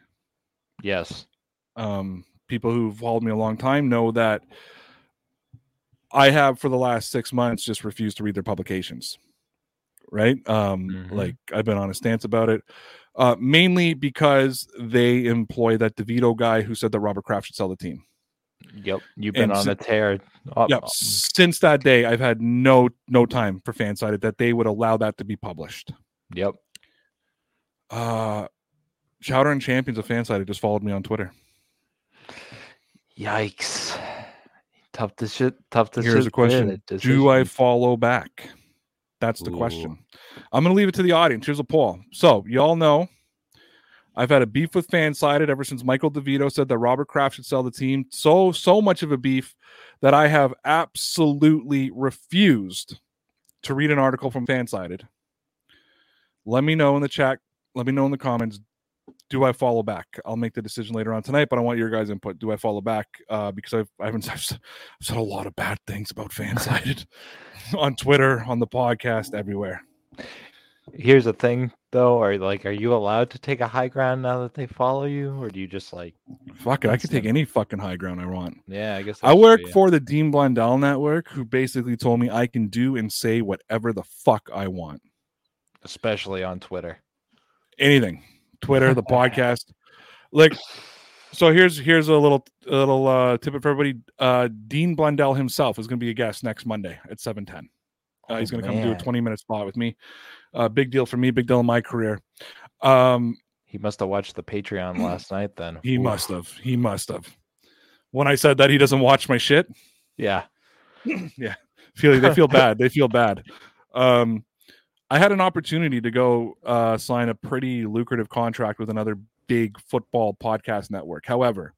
Yes. Um, people who've followed me a long time know that I have for the last six months just refused to read their publications. Right. Um, Mhm. like I've been on a stance about it. Uh, mainly because they employ that DeVito guy who said that Robert Kraft should sell the team. Yep. You've been And on si- a tear. Uh, yeah. uh, Since that day, I've had no no time for fansided that they would allow that to be published. Yep. Uh Chowder and Champions of Fansided just followed me on Twitter. Yikes. Tough to shit. Tough to Here's shit a question. Do I follow back? That's the Ooh. question. I'm going to leave it to the audience. Here's a poll. So y'all know, I've had a beef with Fansided ever since Michael DeVito said that Robert Kraft should sell the team. So so much of a beef that I have absolutely refused to read an article from Fansided. Let me know in the chat. Let me know in the comments. Do I follow back? I'll make the decision later on tonight, but I want your guys' input. Do I follow back? Uh, because I've, I haven't I've I've said a lot of bad things about Fansided on Twitter, on the podcast, everywhere. Here's the thing, though. Are like, are you allowed to take a high ground now that they follow you, or do you just like? Fuck it, I could take any fucking high ground I want. Yeah, I guess I work for the Dean Blundell Network, who basically told me I can do and say whatever the fuck I want. especially on Twitter. Anything, Twitter, the podcast, like. So here's here's a little a little uh, tip for everybody. Uh, Dean Blundell himself is going to be a guest next Monday at seven ten. Uh, he's Oh, going to come do a 20 minute spot with me. Uh, big deal for me, big deal in my career. Um, He must have watched the Patreon last night. Then he Oof. must have. He must have. When I said that he doesn't watch my shit, Yeah. Yeah. feel they feel bad. They feel bad. Um, I had an opportunity to go uh, sign a pretty lucrative contract with another big football podcast network. However,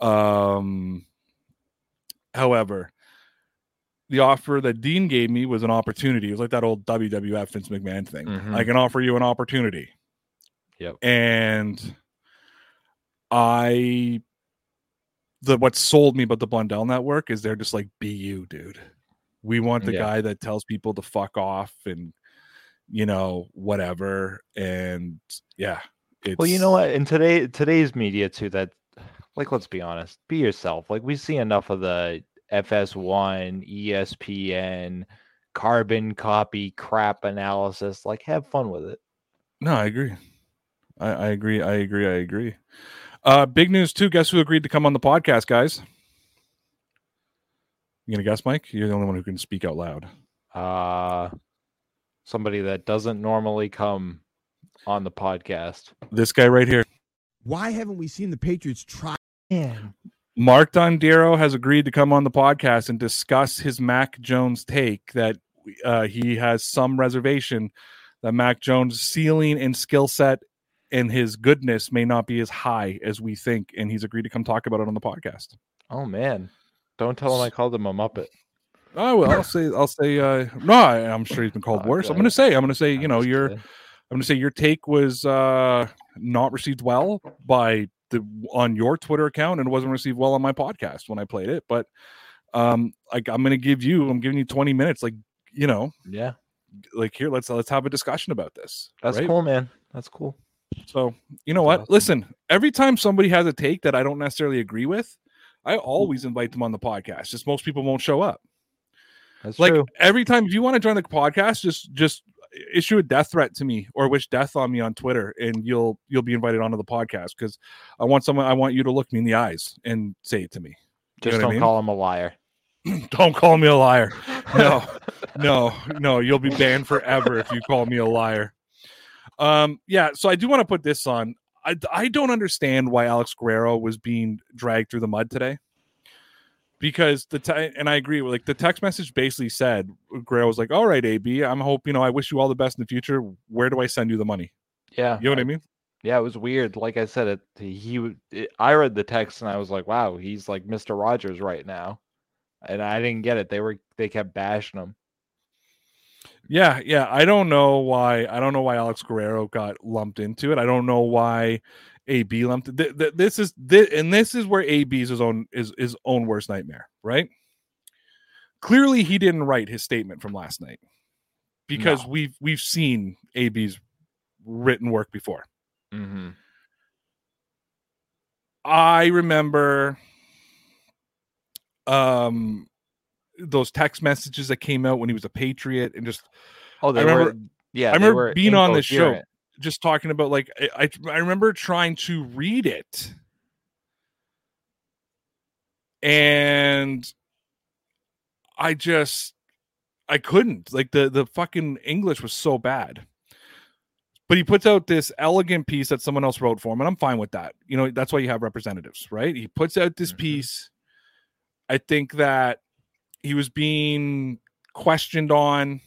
um, however, the offer that Dean gave me was an opportunity. It was like that old WWF Vince McMahon thing. Mhm. I can offer you an opportunity. Yep. And I the what sold me about the Blundell network is they're just like be you, dude. We want the Yeah. guy that tells people to fuck off and you know, whatever. And yeah. It's Well, you know what? In today today's media too, that like let's be honest, be yourself. Like we see enough of the FS1, ESPN, carbon copy crap analysis. Like have fun with it. No, I agree. I, I agree. I agree. I agree. Uh big news too. Guess who agreed to come on the podcast, guys? You gonna guess, Mike? You're the only one who can speak out loud. Uh somebody that doesn't normally come on the podcast. This guy right here. Why haven't we seen the Patriots try? Man. Mark Dondero has agreed to come on the podcast and discuss his Mac Jones take that uh, he has some reservation that Mac Jones' ceiling and skill set and his goodness may not be as high as we think. And he's agreed to come talk about it on the podcast. Oh man. Don't tell him I called him a Muppet. Oh will. I'll say I'll say uh no, I, I'm sure he's been called Oh, worse. I'm gonna say I'm gonna say you know your. I'm gonna say your take was uh not received well by the on your Twitter account and wasn't received well on my podcast when I played it. But um like I'm gonna give you I'm giving you 20 minutes, like you know, Yeah, like here, let's let's have a discussion about this. that's right? cool, man. That's cool. So you know what? awesome. Listen, every time somebody has a take that I don't necessarily agree with, I always invite them on the podcast. Just most people won't show up. That's like true. every time if you want to join the podcast, just just issue a death threat to me or wish death on me on Twitter, and you'll you'll be invited onto the podcast because I want someone I want you to look me in the eyes and say it to me. Just what I don't mean? call him a liar. Don't call me a liar. No, no, no. You'll be banned forever if you call me a liar. Um, yeah. So I do want to put this on. I I don't understand why Alex Guerrero was being dragged through the mud today. Because the and I agree with like the text message basically said Guerrero was like, "All right, AB, I'm hope you know I wish you all the best in the future. Where do I send you the money? Yeah, You know what I mean? yeah. It was weird. Like I said, it he. It, I read the text and I was like, wow, he's like Mister Rogers right now, and I didn't get it. They were they kept bashing him. Yeah, yeah. I don't know why. I don't know why Alex Guerrero got lumped into it. I don't know why AB lumped. Th- th- this is this, and this is where AB is his own is his own worst nightmare. Right? Clearly, he didn't write his statement from last night because No. we've we've seen AB's written work before. Mm-hmm. I remember um those text messages that came out when he was a patriot and just Oh, they remember- were. Yeah, I remember being on this show. Just talking about like I, I remember trying to read it and I just I couldn't like the the fucking English was so bad. But he puts out this elegant piece that someone else wrote for him, and I'm fine with that. You know, that's why you have representatives, right? He puts out this Mhm. piece. I think that he was being questioned on.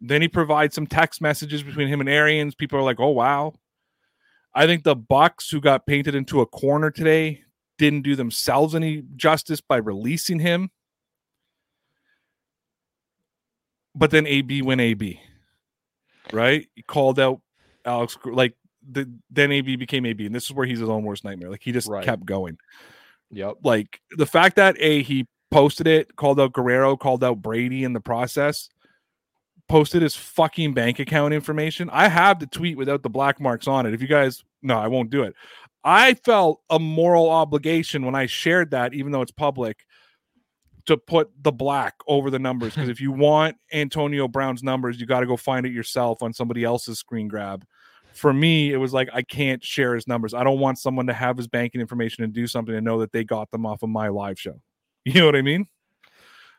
Then he provides some text messages between him and Arians. People are like, "Oh wow." I think the Bucs, who got painted into a corner today, didn't do themselves any justice by releasing him. But then AB went AB, right? He called out Alex, like the, then AB became AB, and this is where he's his own worst nightmare. Like he just Right. kept going Yep. like the fact that a he posted it, called out Guerrero, called out Brady in the process, posted his fucking bank account information. I have the tweet without the black marks on it. If you guys no, I won't do it. I felt a moral obligation when I shared that, even though it's public, to put the black over the numbers. Because if you want Antonio Brown's numbers, you got to go find it yourself on somebody else's screen grab. For me, it was like I can't share his numbers. I don't want someone to have his banking information and do something and know that they got them off of my live show. You know what I mean?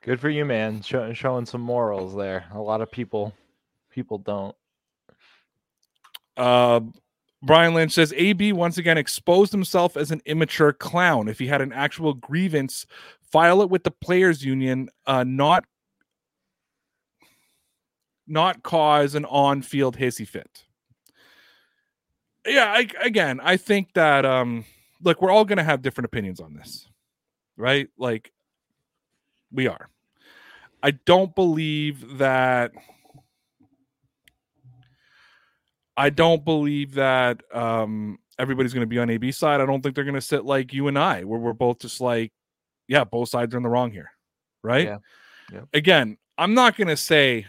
Good for you, man. Show, showing some morals there. A lot of people, people don't. Uh, Brian Lynch says AB once again exposed himself as an immature clown. If he had an actual grievance, file it with the players' union, uh, not not cause an on-field hissy fit. Yeah, I, again, I think that um, look, we're all going to have different opinions on this, right? Like, we are. I don't believe that. I don't believe that um, everybody's going to be on AB side. I don't think they're going to sit like you and I, where we're both just like, yeah, both sides are in the wrong here, right? Yeah. Yep. Again, I'm not going to say.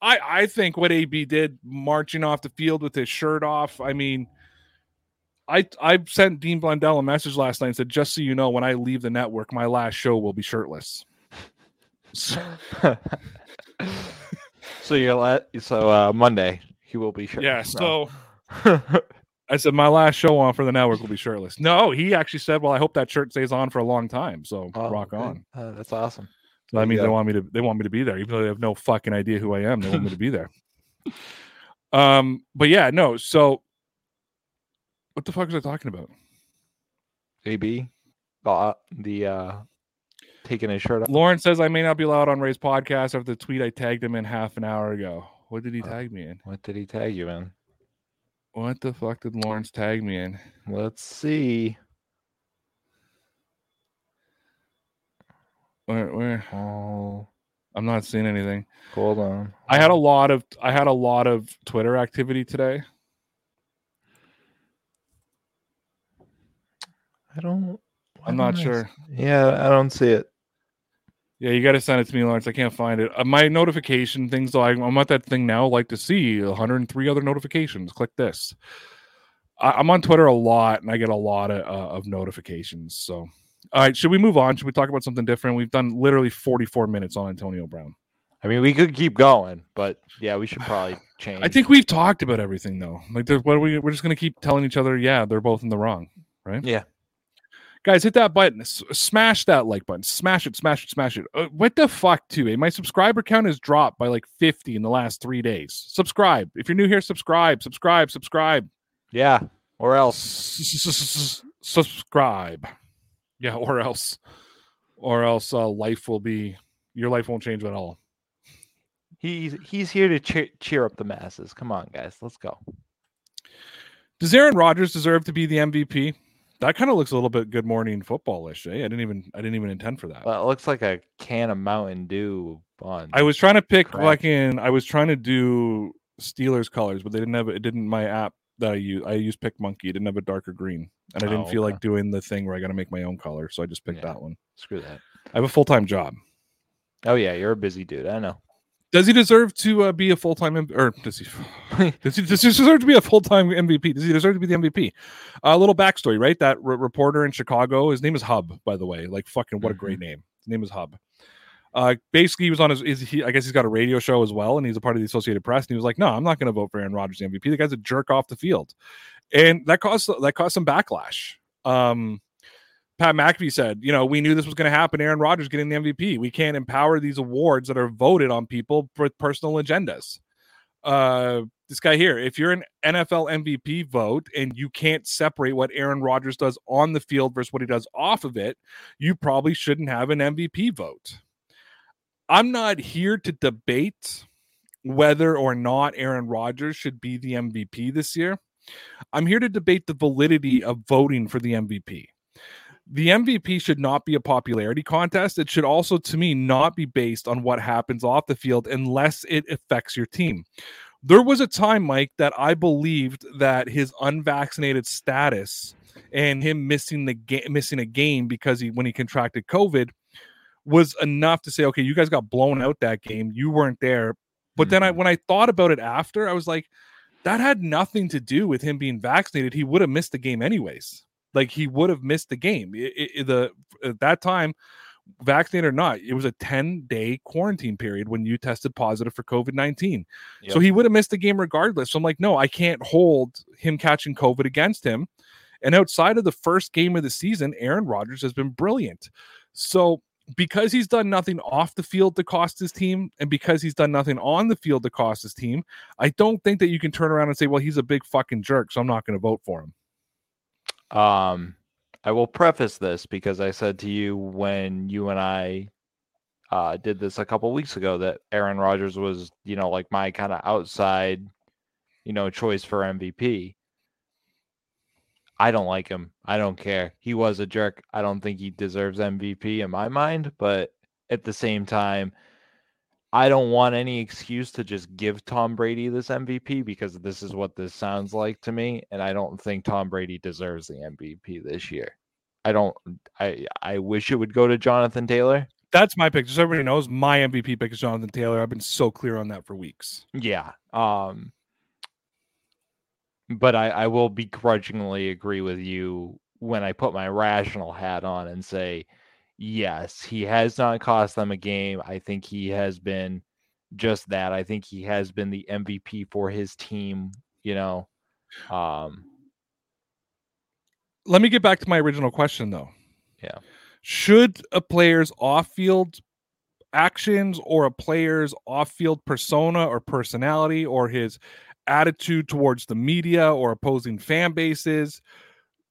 I I think what AB did, marching off the field with his shirt off. I mean, I I sent Dean Blundell a message last night and said, just so you know, when I leave the network, my last show will be shirtless. So, so you're let. So uh, Monday he will be sure. yeah, so I said my last show on for the network will be shirtless. No, he actually said, "Well, I hope that shirt stays on for a long time." So Oh, rock good. on. Uh, that's awesome. So that means Yeah. they want me to they want me to be there, even though they have no fucking idea who I am. They want me to be there. Um, but yeah, no. So what the fuck was I talking about? AB, uh, the uh, taking his shirt off. Lauren says I may not be allowed on Ray's podcast after the tweet I tagged him in half an hour ago. What did he Uh, tag me in? What did he tag you in? What the fuck did Lawrence tag me in? Let's see. Where where Oh, I'm not seeing anything. Hold on. I had a lot of I had a lot of Twitter activity today. I don't. I'm not don't I s- sure. Yeah, I don't see it. Yeah, you got to send it to me, Lawrence. I can't find it. Uh, my notification things, though, I, I'm at that thing now. Like to see 103 other notifications. Click this. I, I'm on Twitter a lot, and I get a lot of, uh, of notifications. So, all right, should we move on? Should we talk about something different? We've done literally 44 minutes on Antonio Brown. I mean, we could keep going, but yeah, we should probably change. I think we've talked about everything, though. Like, what are we? We're just gonna keep telling each other, yeah, they're both in the wrong, right? Yeah. Guys, hit that button. S- smash that like button. Smash it. Smash it. Smash it. Uh, what the fuck, too? Eh? My subscriber count has dropped by like 50 in the last three days. Subscribe. If you're new here, subscribe. Subscribe. Subscribe. Yeah, or else. Subscribe. Yeah, or else, or else, uh, life will be your life won't change at all. He's he's here to cheer, cheer up the masses. Come on, guys, let's go. Does Aaron Rodgers deserve to be the MVP? That kind of looks a little bit good morning footballish. Eh? I didn't even I didn't even intend for that. Well, it looks like a can of Mountain Dew on. I was trying to pick Crap. fucking. I was trying to do Steelers colors, but they didn't have it. Didn't my app that I use? I use PicMonkey. It didn't have a darker green, and I didn't Oh, feel okay. like doing the thing where I got to make my own color, so I just picked Yeah. that one. Screw that. I have a full time job. Oh yeah, you're a busy dude. I know. Does he deserve to uh, be a full time or does he? Does he, does he deserve to be a full time MVP? Does he deserve to be the MVP? A little backstory, right? That re- reporter in Chicago, his name is Hub, by the way. Like fucking, what a great name. His name is Hub. Uh, basically, he was on his. Is he? I guess he's got a radio show as well, and he's a part of the Associated Press. And he was like, "No, I'm not going to vote for Aaron Rodgers the MVP. The guy's a jerk off the field," and that caused that caused some backlash. Um, Pat McAfee said, "You know, we knew this was going to happen. Aaron Rodgers getting the MVP. We can't empower these awards that are voted on people with personal agendas." Uh, this guy here, if you're an NFL MVP vote and you can't separate what Aaron Rodgers does on the field versus what he does off of it, you probably shouldn't have an MVP vote. I'm not here to debate whether or not Aaron Rodgers should be the MVP this year. I'm here to debate the validity of voting for the MVP. The MVP should not be a popularity contest. It should also, to me, not be based on what happens off the field unless it affects your team. There was a time, Mike, that I believed that his unvaccinated status and him missing the game, missing a game because he when he contracted COVID was enough to say, okay, you guys got blown out that game. You weren't there. But then I mm-hmm. when I thought about it after, I was like, that had nothing to do with him being vaccinated. He would have missed the game anyways. Like he would have missed the game. It- it- the at that time, vaccinated or not, it was a 10 day quarantine period when you tested positive for COVID 19. So he would have missed the game regardless. So I'm like, no, I can't hold him catching COVID against him. And outside of the first game of the season, Aaron Rodgers has been brilliant. So because he's done nothing off the field to cost his team, and because he's done nothing on the field to cost his team, I don't think that you can turn around and say, well, he's a big fucking jerk, so I'm not going to vote for him. Um, I will preface this because I said to you when you and I uh, did this a couple weeks ago that Aaron Rodgers was, you know, like my kind of outside, you know, choice for MVP. I don't like him. I don't care. He was a jerk. I don't think he deserves MVP in my mind, but at the same time, I don't want any excuse to just give Tom Brady this MVP because this is what this sounds like to me, and I don't think Tom Brady deserves the MVP this year. I don't. I I wish it would go to Jonathan Taylor. That's my pick. Just so everybody knows, my MVP pick is Jonathan Taylor. I've been so clear on that for weeks. Yeah. Um. But I I will begrudgingly agree with you when I put my rational hat on and say, yes, he has not cost them a game. I think he has been just that. I think he has been the MVP for his team. You know. Um. Let me get back to my original question, though. Yeah. Should a player's off field actions or a player's off field persona or personality or his attitude towards the media or opposing fan bases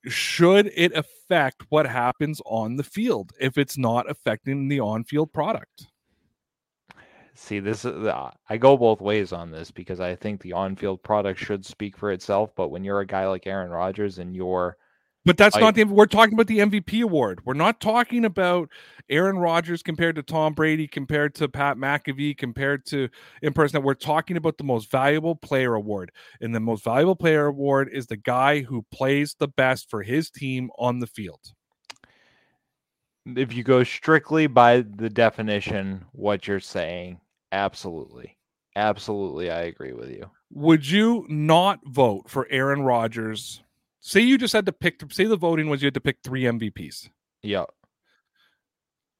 should it affect what happens on the field if it's not affecting the on-field product See, this is uh, I go both ways on this because I think the on-field product should speak for itself. But when you're a guy like Aaron Rodgers and you're But that's I- not the. We're talking about the MVP award. We're not talking about Aaron Rodgers compared to Tom Brady, compared to Pat McAfee, compared to in person. We're talking about the most valuable player award, and the most valuable player award is the guy who plays the best for his team on the field. If you go strictly by the definition, what you're saying, absolutely. Absolutely, I agree with you. Would you not vote for Aaron Rodgers? Say you just had to pick. Say the voting was you had to pick three MVPs. Yeah.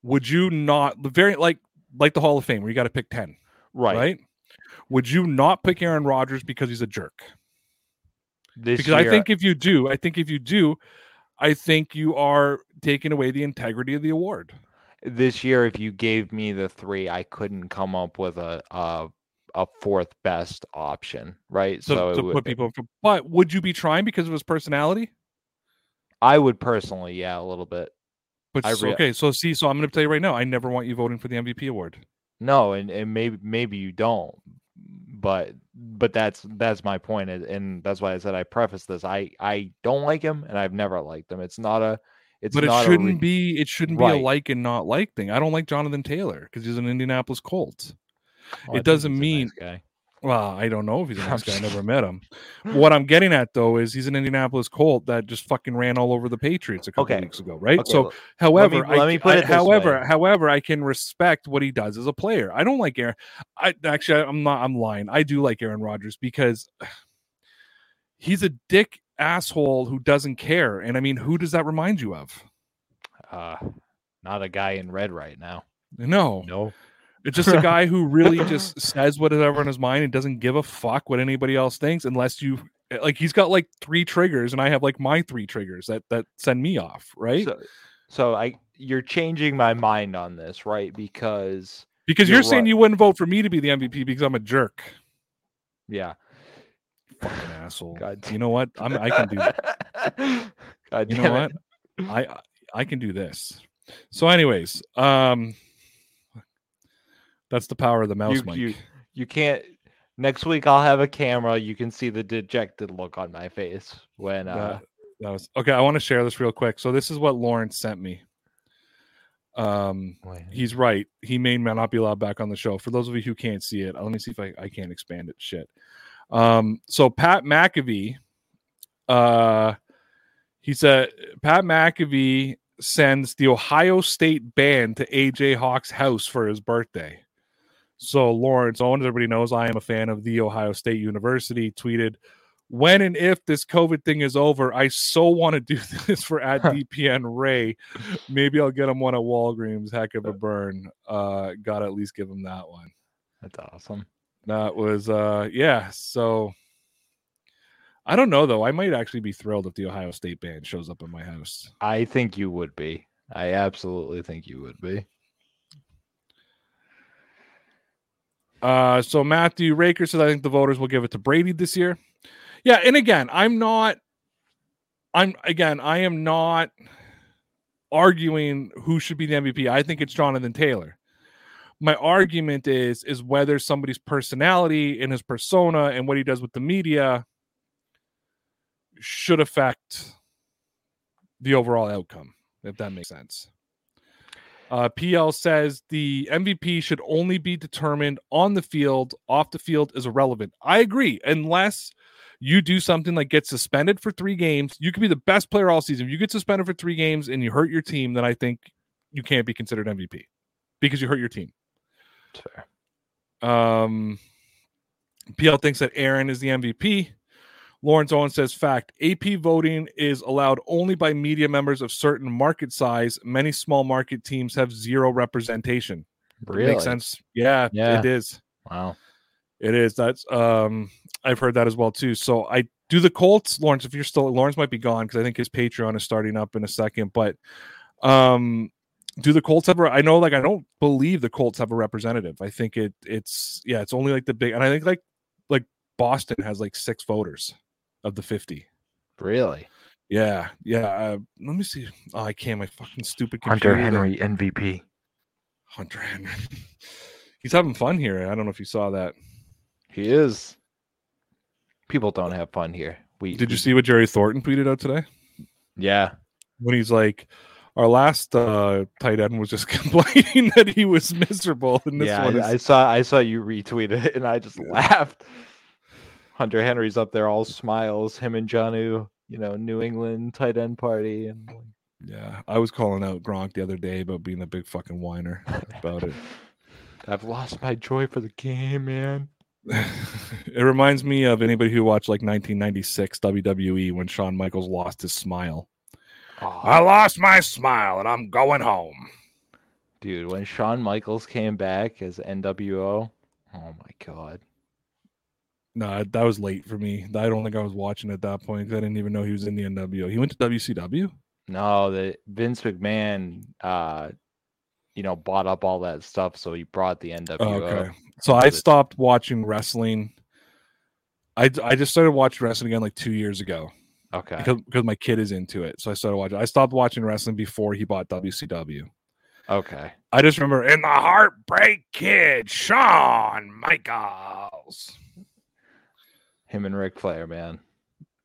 Would you not? The very like like the Hall of Fame, where you got to pick ten. Right. right? Would you not pick Aaron Rodgers because he's a jerk? This Because I think if you do, I think if you do, I think you are taking away the integrity of the award. this year, if you gave me the three, I couldn't come up with a a, a fourth best option, right? So, it to would- put people, but would you be trying because of his personality? I would personally, yeah, a little bit. But rea- okay, so see, so I'm going to tell you right now, I never want you voting for the MVP award. No, and, and maybe maybe you don't, but but that's that's my point, and- and that's why I said I preface this. I I don't like him, and I've never liked him. It's not a, it's but it shouldn't re- be. It shouldn't be a like and not like thing. I don't like Jonathan Taylor because he's an Indianapolis Colts. Oh, it doesn't mean- nice guy. Well, I don't know if he's a nice guy. I never met him. What I'm getting at though is he's an Indianapolis Colt that just fucking ran all over the Patriots a couple Okay. weeks ago, right? Okay, so, l- however, let I, me put I- it however, way. however, I can respect what he does as a player. I don't like Aaron. I actually, I'm not. I'm lying. I do like Aaron Rodgers because he's a dick asshole who doesn't care. And I mean, who does that remind you of? uh, not a guy in red right now. No, No, It's just a guy who really just says whatever in his mind and doesn't give a fuck what anybody else thinks unless you like he's got like three triggers and I have like my three triggers that that send me off, right? So, so I you're changing my mind on this, right? Because because you're, you're saying right. you wouldn't vote for me to be the MVP because I'm a jerk. yeah, Fucking asshole. God You know what? I'm I can do God you know damn what? I- I can do this. So anyways, um that's the power of the mouse You- mic. you- You can't. Next week I'll have a camera. You can see the dejected look on my face when uh that, that was okay. I want to share this real quick. So this is what Lawrence sent me. Um he's right. He may not be allowed back on the show. For those of you who can't see it, let me see if I, I can't expand it. Shit. Um, so Pat McAfee, uh, he said Pat McAfee sends the Ohio State band to AJ Hawk's house for his birthday. So Lawrence Owens, everybody knows I am a fan of the Ohio State University. Tweeted, "When and if this COVID thing is over, I so want to do this for at DPN Ray. Maybe I'll get him one at Walgreens. Heck of a burn. Uh, gotta at least give him that one. that's awesome. That was uh, yeah. So I don't know though. I might actually be thrilled if the Ohio State band shows up at my house. I think you would be. I absolutely think you would be. Uh, so Matthew Raker says I think the voters will give it to Brady this year. Yeah, and again, I'm not. I'm again, I am not arguing who should be the MVP. I think it's Jonathan Taylor. My argument is is whether somebody's personality and his persona and what he does with the media should affect the overall outcome, if that makes sense. Uh, PL says the MVP should only be determined on the field. Off the field is irrelevant. I agree, unless you do something like get suspended for three games. You could be the best player all season. If you get suspended for three games and you hurt your team, then I think you can't be considered MVP because you hurt your team. Fair. Um, PL thinks that Aaron is the MVP. Lawrence Owen says, fact AP voting is allowed only by media members of certain market size. Many small market teams have zero representation. Really? Makes sense. Yeah, Yeah. it is. Wow. It is. That's um I've heard that as well too. So I do the Colts, Lawrence, if you're still Lawrence might be gone because I think his Patreon is starting up in a second, but um do the Colts have a I know like I don't believe the Colts have a representative. I think it it's yeah, it's only like the big and I think like like Boston has like six voters of the 50. Really? Yeah, yeah. Uh, let me see. Oh, I can't. My fucking stupid computer. Hunter computer. Henry MVP. Hunter Henry. He's having fun here. I don't know if you saw that. He is. People don't have fun here. We Did you see what Jerry Thornton tweeted out today? Yeah. when he's like, "Our last uh, tight end was just complaining that he was miserable, and this yeah, one I, is I saw I saw you retweet it and I just laughed. Hunter Henry's up there all smiles, him and Jonnu, you know, New England tight end party and yeah." I was calling out Gronk the other day about being a big fucking whiner about it. I've lost my joy for the game, man. it reminds me of anybody who watched like 1996 WWE when Shawn Michaels lost his smile. Oh, I lost my smile and I'm going home. dude, when Shawn Michaels came back as NWO, oh my god. No, that was late for me. I don't think I was watching at that point. 'cause I didn't even know he was in the NWO. He went to WCW. No, the Vince McMahon uh you know, bought up all that stuff, so he brought the NWO. Oh, okay. So I stopped watching wrestling. I, I just started watching wrestling again like two years ago Okay. because, because my kid is into it. So I started watching. I stopped watching wrestling before he bought WCW. Okay. I just remember in the Heartbreak Kid, Shawn Michaels. Him and Ric Flair, man.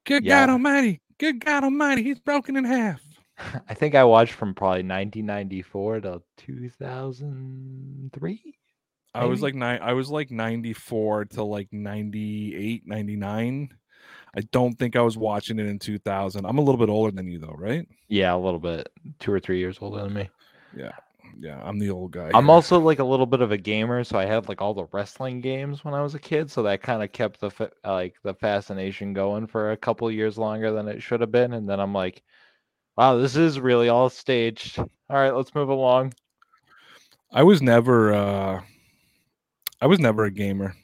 Good Yeah. God Almighty! Good God Almighty! He's broken in half. I think I watched from probably 1994 to 2003. I was like nine. I was like ninety four to like 98, 99. I don't think I was watching it in two thousand. I'm a little bit older than you though, right? Yeah, a little bit. Two or three years older than me. Yeah, I'm the old guy. I'm here. also like a little bit of a gamer, so I had like all the wrestling games when I was a kid, so that kind of kept the fa- like the fascination going for a couple years longer than it should have been. And then I'm like, wow, this is really all staged. All right, let's move along. I was never uh I was never a gamer.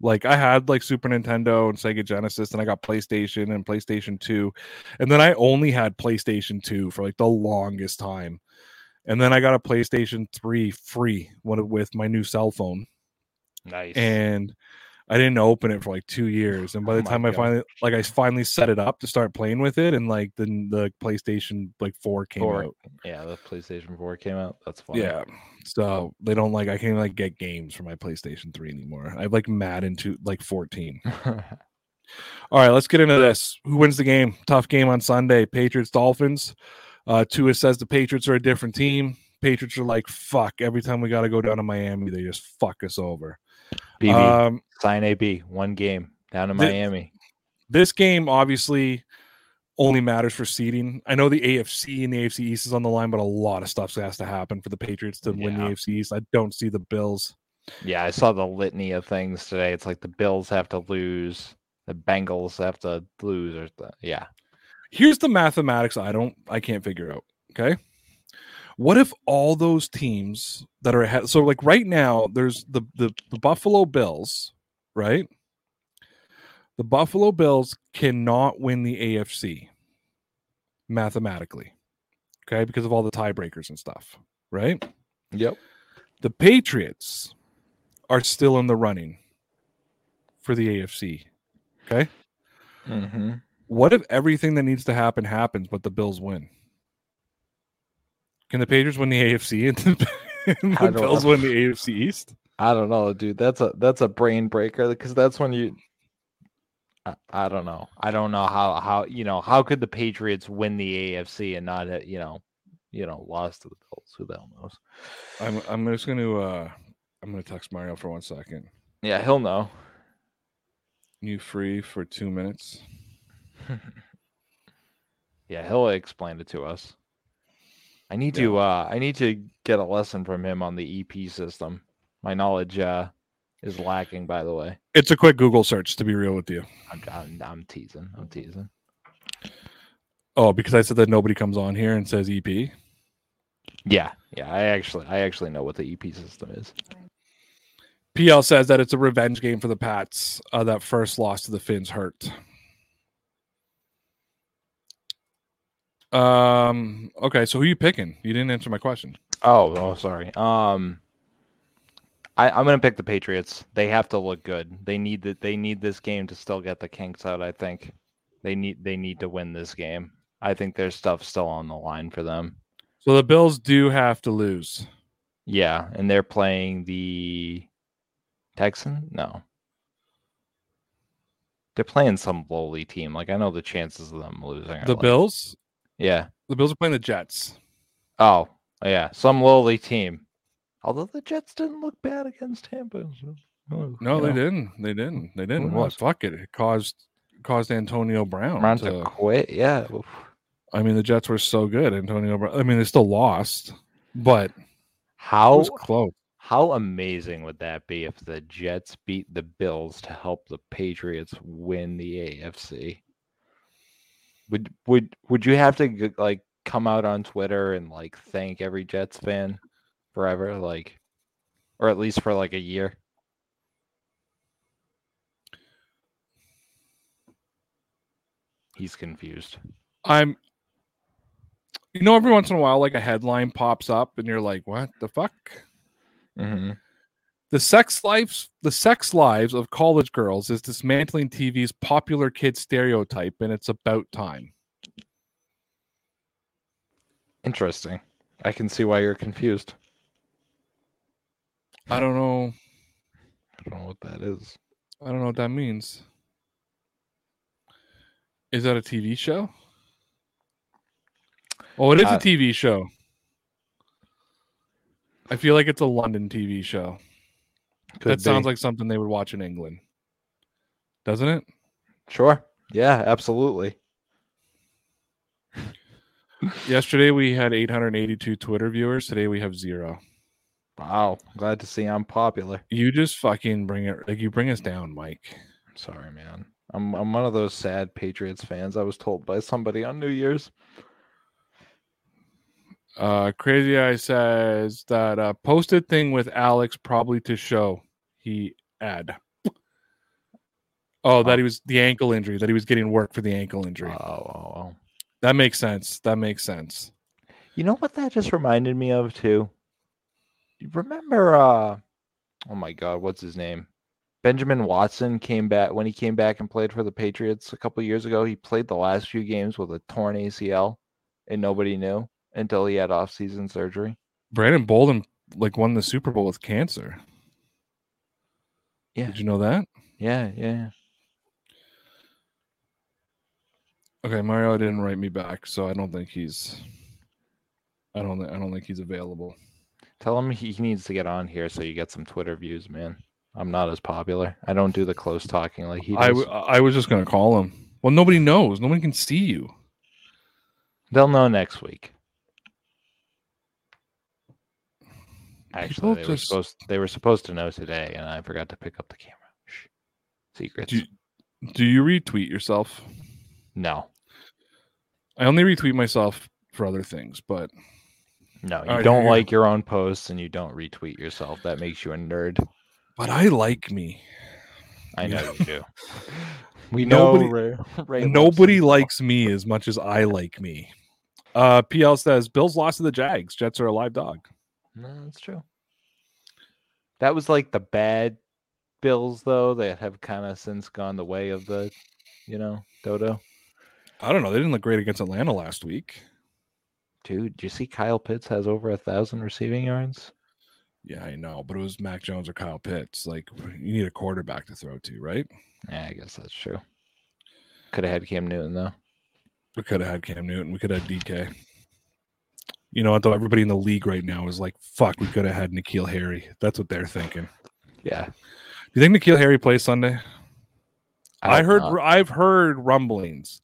Like I had like Super Nintendo and Sega Genesis and I got PlayStation and PlayStation 2. And then I only had PlayStation 2 for like the longest time. And then I got a PlayStation 3 free with my new cell phone Nice. and I didn't open it for like 2 years and by Oh the my time I finally like I finally set it up to start playing with it and like the the PlayStation like 4 came Four. out. yeah, the PlayStation 4 came out. That's fine. Yeah. So they don't like I can't like get games for my PlayStation 3 anymore. I have like Madden to like 14. All right, let's get into this. Who wins the game? Tough game on Sunday. Patriots Dolphins. Uh Tua says the Patriots are a different team. Patriots are like fuck. Every time we got to go down to Miami, they just fuck us over. BB, Um sign AB, one game down to Miami. this game obviously only matters for seeding. I know the AFC and the AFC East is on the line, but a lot of stuff has to happen for the Patriots to win the AFC East. I don't see the Bills. Yeah, I saw the litany of things today. It's like the Bills have to lose, the Bengals have to lose, or the, yeah. Here's the mathematics I don't I can't figure out. Okay. What if all those teams that are ahead so like right now there's the the, the Buffalo Bills, right? The Buffalo Bills cannot win the AFC mathematically. Okay, because of all the tiebreakers and stuff, right? Yep. The Patriots are still in the running for the AFC. Okay? Mm-hmm. What if everything that needs to happen happens, but the Bills win? Can the Patriots win the AFC and the, and the Bills know. win the AFC East? I don't know, dude. That's a that's a brain breaker because that's when you. I, I don't know. I don't know how how you know how could the Patriots win the AFC and not uh, you know you know lost to the Bills? Who the hell knows? I'm I'm just gonna uh I'm gonna text Mario for one second. Yeah, he'll know. You free for two minutes? Yeah, he'll explain it to us. I need to uh I need to get a lesson from him on the EP system. My knowledge uh is lacking by the way. It's a quick Google search to be real with you. I'm I'm, I'm teasing. I'm teasing. Oh, because I said that nobody comes on here and says EP. Yeah, yeah, I actually I actually know what the EP system is. PL says that it's a revenge game for the Pats. Uh, that first loss to the Fins hurt. Um. Okay, so who you picking? You didn't answer my question. Oh, oh, sorry. Um, I, I'm gonna pick the Patriots. They have to look good. They need that. They need this game to still get the kinks out. I think they need they need to win this game. I think there's stuff still on the line for them. So the Bills do have to lose. Yeah, and they're playing the Texan. No, they're playing some lowly team. Like I know the chances of them losing. The like- Bills. Yeah. The Bills are playing the Jets. Oh, yeah. Some lowly team. Although the Jets didn't look bad against Tampa. No, they know, didn't. They didn't. They didn't. Knows? Fuck it. It caused caused Antonio Brown Brown to. to quit. Yeah. I mean, the Jets were so good. Antonio Brown. I mean, they still lost, but How close. how amazing would that be if the Jets beat the Bills to help the Patriots win the AFC? Would would would you have to like come out on Twitter and like thank every Jets fan forever, like, or at least for like a year? He's confused. I'm. You know, every once in a while, like a headline pops up, and you're like, "What the fuck?" Mm-hmm. The sex lives, the sex lives of college girls is dismantling TV's popular kid stereotype, and it's about time. Interesting. I can see why you're confused. I don't know. I don't know what that is. I don't know what that means. Is that a TV show? Oh, it is Uh, a TV show. I feel like it's a London TV show. Could that sounds like something they would watch in England. Doesn't it? sure. Yeah, absolutely. Yesterday we had 882 Twitter viewers. Today we have zero. Wow. Glad to see I'm popular. You just fucking bring it like you bring us down, Mike. I'm sorry, man. I'm I'm one of those sad Patriots fans. I was told by somebody on New Year's. Uh Crazy Eye says that uh posted thing with Alex probably to show he had. Oh, that he was the ankle injury, that he was getting work for the ankle Oh, injury. oh, oh. That makes sense. That makes sense. You know what that just reminded me of too? You remember uh oh my god, what's his name? Benjamin Watson came back when he came back and played for the Patriots a couple years ago. He played the last few games with a torn ACL and nobody knew until he had off-season surgery. Brandon Bolden like won the Super Bowl with cancer. Yeah. Did you know that? Yeah, yeah. Okay, Mario didn't write me back, so I don't think he's I don't I don't think he's available. Tell him he needs to get on here so you get some Twitter views, man. I'm not as popular. I don't do the close talking like he does. I, w- I was just gonna call him. Well, nobody knows. Nobody can see you. They'll know next week. Actually, they were just- supposed they were supposed to know today, and I forgot to pick up the camera. Shh. Secrets. Do you, do you retweet yourself? No, I only retweet myself for other things, but no, you don't like your own posts, and you don't retweet yourself. That makes you a nerd. but I like me. I Yeah. know you do. We know Nobody- Ray, Ray Nobody likes me as much as I like me. Uh, PL says Bills lost to the Jags. Jets are a live dog. No, that's true. That was like the bad Bills, though, that have kind of since gone the way of the, you know, Dodo. I don't know. They didn't look great against Atlanta last week. Dude, do you see Kyle Pitts has over a thousand receiving yards? Yeah, I know, but it was Mac Jones or Kyle Pitts. Like you need a quarterback to throw to, right? Yeah, I guess that's true. Could have had Cam Newton though. We could have had Cam Newton. We could have DK. You know what though? Everybody in the league right now is like, "Fuck, we could have had N'Keal Harry." That's what they're thinking. Yeah, Do you think N'Keal Harry plays Sunday? I, hope heard. not. I've heard rumblings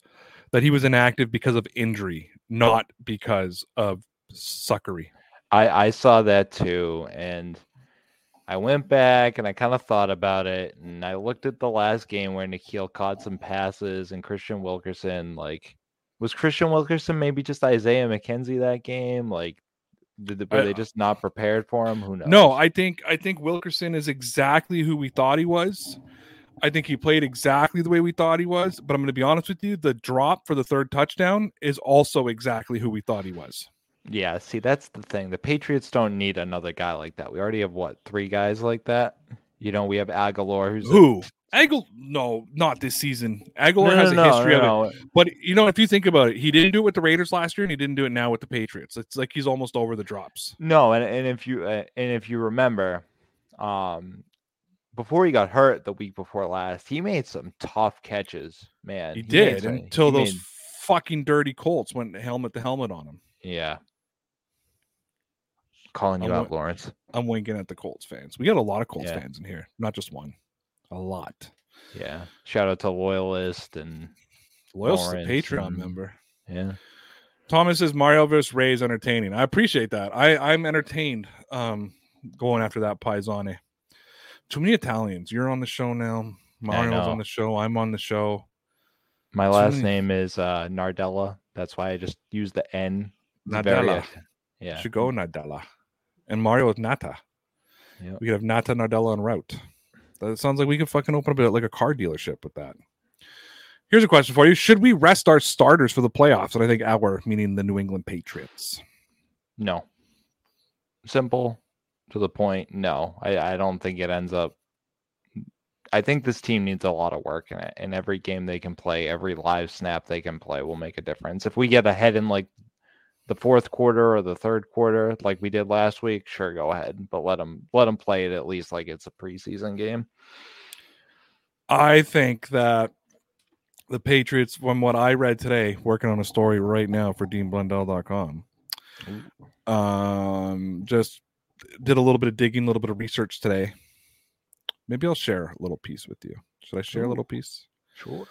that he was inactive because of injury, not because of suckery. I I saw that too, and I went back and I kind of thought about it, and I looked at the last game where N'Keal caught some passes and Kristian Wilkerson. Like, was Kristian Wilkerson maybe just Isaiah McKenzie that game? Like, did the, were I- they just not prepared for him? Who knows? No, I think I think Wilkerson is exactly who we thought he was. I think he played exactly the way we thought he was. But I'm going to be honest with you: the drop for the third touchdown is also exactly who we thought he was. Yeah, see, that's the thing. The Patriots don't need another guy like that. We already have what three guys like that. You know, we have Agholor, who's a- Who? Agholor? No, not this season. Agholor No, has no, a history no, of it. But you know, if you think about it, he didn't do it with the Raiders last year, and he didn't do it now with the Patriots. It's like he's almost over the drops. No, and, and if you uh, and if you remember, um, before he got hurt the week before last, he made some tough catches. Man, He made did some- until he those made- fucking dirty Colts went helmet to helmet on him. Yeah. Calling you I'm out, wa- Lawrence. I'm winking at the Colts fans. We got a lot of Colts Yeah. fans in here, not just one. A lot. Yeah. Shout out to Loyalist and Loyalist Lawrence Patreon member. yeah. Thomas says Mario vs. Ray is entertaining. I appreciate that. I I'm entertained. Um, going after that Paisane. Too many Italians. You're on the show now. Mario's on the show. I'm on the show. My Too last many- name is uh Nardella. That's why I just use the N. It's very Nadella. It- Yeah. Should go Nardella. And Mario with Nata. Yep. We could have Nata Nardella en route. That sounds like we could fucking open up a, like a car dealership with that. Here's a question for you: Should we rest our starters for the playoffs? And I think our, meaning the New England Patriots. No. Simple to the point. No. I, I don't think it ends up I think this team needs a lot of work in it. And every game they can play, every live snap they can play will make a difference. If we get ahead in like the fourth quarter or the third quarter, like we did last week, sure, go ahead. But let them let them play it at least like it's a preseason game. I think that the Patriots, from what I read today, working on a story right now for DeanBlundell.com, um, just did a little bit of digging, a little bit of research today. Maybe I'll share a little piece with you. Should I share a little piece? Sure.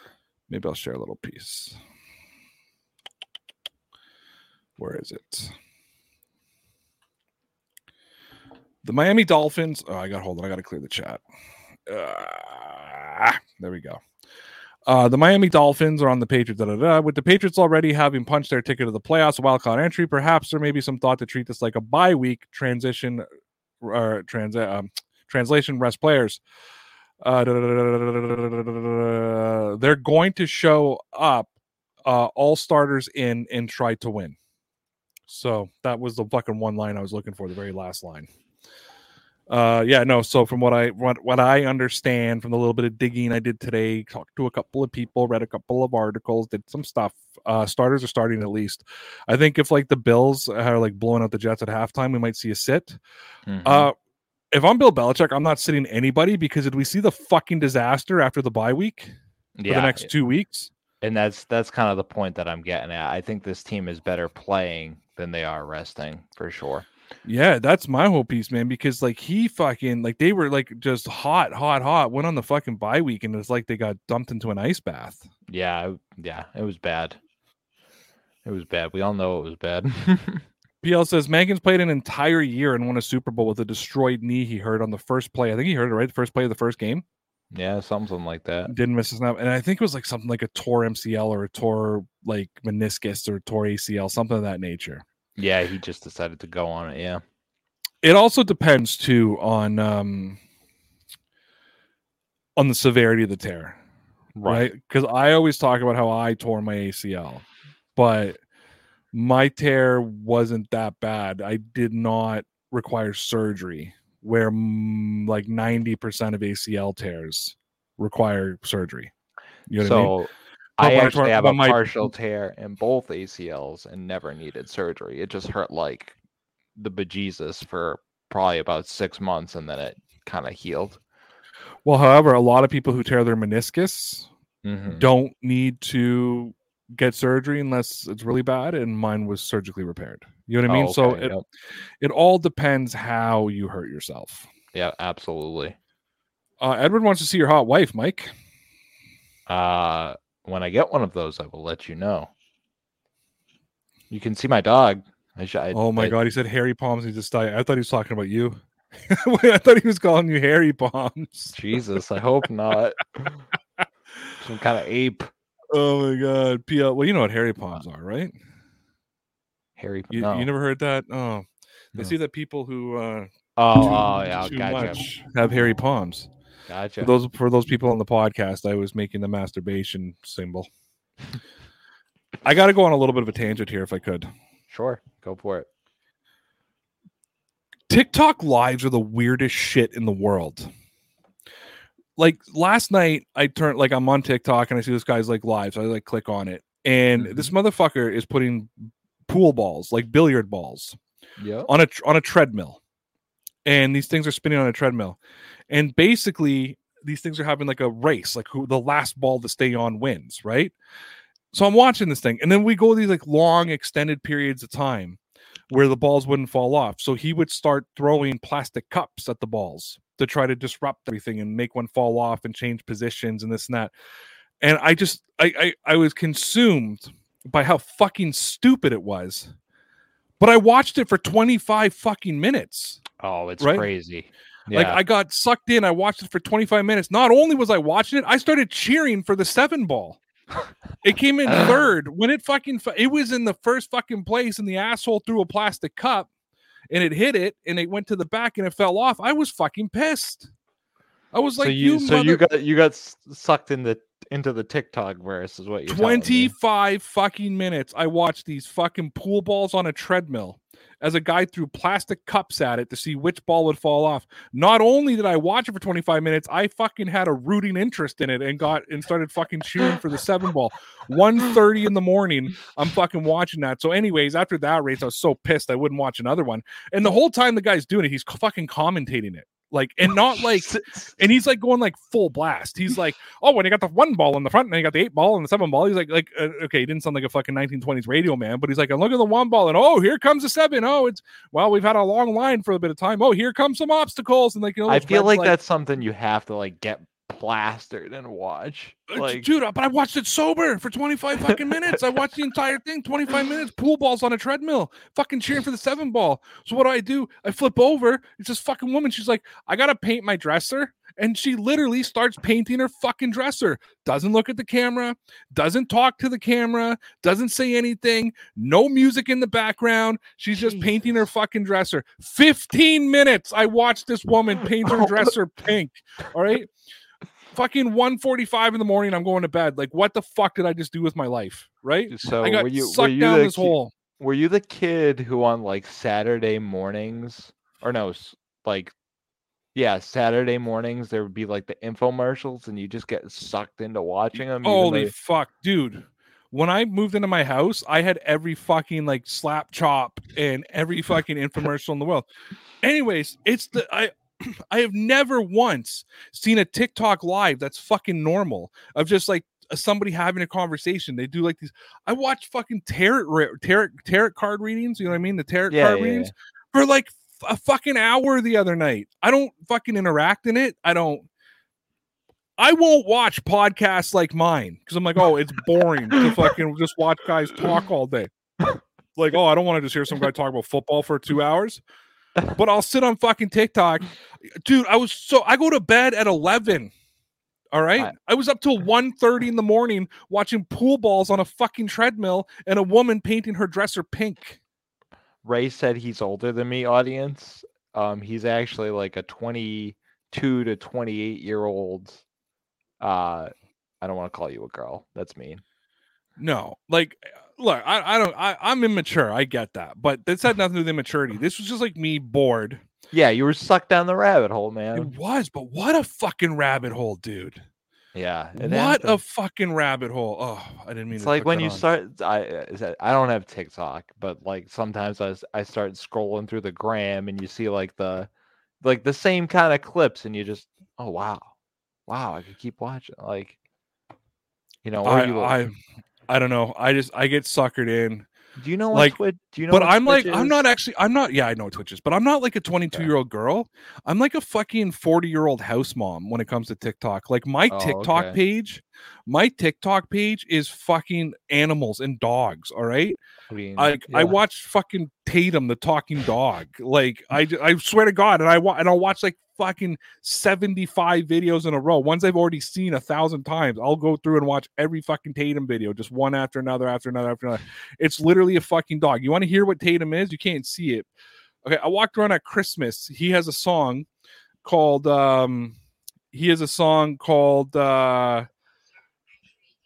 Maybe I'll share a little piece. Where is it? The Miami Dolphins. Oh, I got hold on. I got to clear the chat. Uh, there we go. Uh, the Miami Dolphins are on the Patriots. Da, da, da. With the Patriots already having punched their ticket to the playoffs, wild card entry, perhaps there may be some thought to treat this like a bye week transition or trans- um, translation rest players. Uh, they're going to show up all starters in and try to win. So that was the fucking one line I was looking for, the very last line. Uh, yeah, no. So from what I what what I understand from the little bit of digging I did today, talked to a couple of people, read a couple of articles, did some stuff. Uh, starters are starting at least. I think if like the Bills are like blowing out the Jets at halftime, we might see a sit. Mhm. Uh, if I'm Bill Belichick, I'm not sitting anybody because did we see the fucking disaster after the bye week for the next two weeks? and that's that's kind of the point that I'm getting at. I think this team is better playing than they are resting for sure. Yeah, that's my whole piece, man. Because like he fucking like they were like just hot, hot, hot. Went on the fucking bye week, and it's like they got dumped into an ice bath. Yeah, yeah, it was bad. It was bad. We all know it was bad. PL says Megan's played an entire year and won a Super Bowl with a destroyed knee he hurt on the first play. I think he heard it right, the first play of the first game. Yeah, something like that. Didn't miss a snap, and I think it was like something like a tore MCL or a tore like meniscus or tore ACL, something of that nature. Yeah, he just decided to go on it. Yeah. it also depends too on um on the severity of the tear right because i always talk about how i tore my acl but my tear wasn't that bad i did not require surgery where mm, like 90% of acl tears require surgery you know what I mean? so I, actually tore- have a my- partial tear in both ACLs and never needed surgery. It just hurt like the bejesus for probably about six months and then it kind of healed. well however a lot of people who tear their meniscus Mhm. don't need to get surgery unless it's really bad and mine was surgically repaired you know what i mean Oh, so it, yep. it all depends how you hurt yourself yeah, absolutely. uh, edward wants to see your hot wife mike Uh, when I get one of those, I will let you know. You can see my dog. I sh- I, oh my I- god he said hairy palms need to stay i thought he was talking about you i thought he was calling you hairy palms Jesus, I hope not. Some kind of ape. Oh my god pl well you know what hairy palms are right Harry. you, no. you never heard that oh they No. say that people who uh oh, too, oh, yeah. too Gotcha. much have hairy palms Gotcha. For those for those people on the podcast, I was making the masturbation symbol. I got to go on a little bit of a tangent here, if I could. Sure. Go for it. TikTok lives are the weirdest shit in the world. Like last night, I turned like I'm on TikTok and I see this guy's like live, so I like click on it, and mm-hmm. this motherfucker is putting pool balls, like billiard balls, Yeah. on a tr- on a treadmill, and these things are spinning on a treadmill, and basically these things are having like a race, like who the last ball to stay on wins, right? So I'm watching this thing, and then we go these like long extended periods of time where the balls wouldn't fall off. So he would start throwing plastic cups at the balls to try to disrupt everything and make one fall off and change positions and this and that. And I just I I, I was consumed by how fucking stupid it was. But I watched it for 25 fucking minutes. Oh, it's Right? crazy. Like I got sucked in. I watched it for 25 minutes. Not only was I watching it, I started cheering for the seven ball. It came in third when it fucking it was in the first fucking place and the asshole threw a plastic cup and it hit it and it went to the back and it fell off. I was fucking pissed. I was like so you, you, so you got you got sucked in the into the TikTok verse is what telling me. 25 fucking minutes I watched these fucking pool balls on a treadmill as a guy threw plastic cups at it to see which ball would fall off. Not only did I watch it for 25 minutes, I fucking had a rooting interest in it and got and started fucking cheering for the seven ball. 1:30 in the morning, I'm fucking watching that. So anyways, after that race I was so pissed I wouldn't watch another one. And the whole time the guy's doing it, he's fucking commentating it. Like and not like and he's like going like full blast. He's like, oh, when he got the one ball in the front, and he got the eight ball and the seven ball. He's like, like uh, okay, he didn't sound like a fucking 1920s radio man, but he's like, and look at the one ball, and oh, here comes the seven. Oh, it's well, we've had a long line for a bit of time. Oh, here comes some obstacles, and like, you know, I feel red, like that's something you have to like get plastered and watch. Uh, Like dude, but I watched it sober for 25 fucking minutes. I watched the entire thing, 25 minutes, pool balls on a treadmill, fucking cheering for the seven ball. So what do I do? I flip over. It's this fucking woman. She's like, I gotta paint my dresser. And she literally starts painting her fucking dresser. Doesn't look at the camera, doesn't talk to the camera, doesn't say anything, no music in the background. She's just painting her fucking dresser. 15 minutes. I watched this woman paint her dresser pink. All right fucking 1:45 in the morning i'm going to bed. Like what the fuck did i just do with my life right? So i got were you were sucked you down the this ki- hole. were you the kid who on like Saturday mornings or no like yeah Saturday mornings there would be like the infomercials and you just get sucked into watching them holy fuck dude. When i moved into my house i had every fucking like slap chop and every fucking infomercial in the world. Anyways it's the i i have never once seen a tiktok live that's fucking normal of just like somebody having a conversation. They do like these i watch fucking tarot tarot tarot card readings you know what i mean? The tarot Yeah, card yeah, readings for like a fucking hour the other night. I don't fucking interact in it. I don't I won't watch podcasts like mine because I'm like, oh, it's boring to fucking just watch guys talk all day. Like, oh, I don't want to just hear some guy talk about football for two hours. But I'll sit on fucking TikTok. Dude, I was so I go to bed at 11. All right. I- I was up till 1:30 in the morning watching pool balls on a fucking treadmill and a woman painting her dresser pink. Ray said he's older than me audience um he's actually like a 22 to 28 year old uh I don't want to call you a girl that's mean No, like, look, I, I don't, I, I'm immature. I get that, but this had nothing to do with immaturity. This was just like me bored. yeah you were sucked down the rabbit hole man It was, but what a fucking rabbit hole, dude. yeah What a fucking rabbit hole. Oh, I didn't mean It's like when you on. start. I is that- I don't have TikTok, but like sometimes I I start scrolling through the gram and you see like the like the same kind of clips and you just oh wow wow I could keep watching like you know I, you, I, I don't know. I just, I get suckered in. do you know what like, Twitch do you know but I'm like, Twitch I'm not actually, I'm not, yeah, I know Twitch is, but I'm not like a 22 year old girl. I'm like a fucking 40 year old house mom when it comes to TikTok. Like my Oh, TikTok okay. page, my TikTok page is fucking animals and dogs. All right. I mean, I I yeah. watched fucking Tatum, the talking dog. Like I, I swear to God, and I wa- and I'll watch like fucking seventy five videos in a row. Ones I've already seen a thousand times. I'll go through and watch every fucking Tatum video, just one after another, after another, after another. It's literally a fucking dog. You want to hear what Tatum is? You can't see it. Okay, I walked around at Christmas. He has a song called um he has a song called uh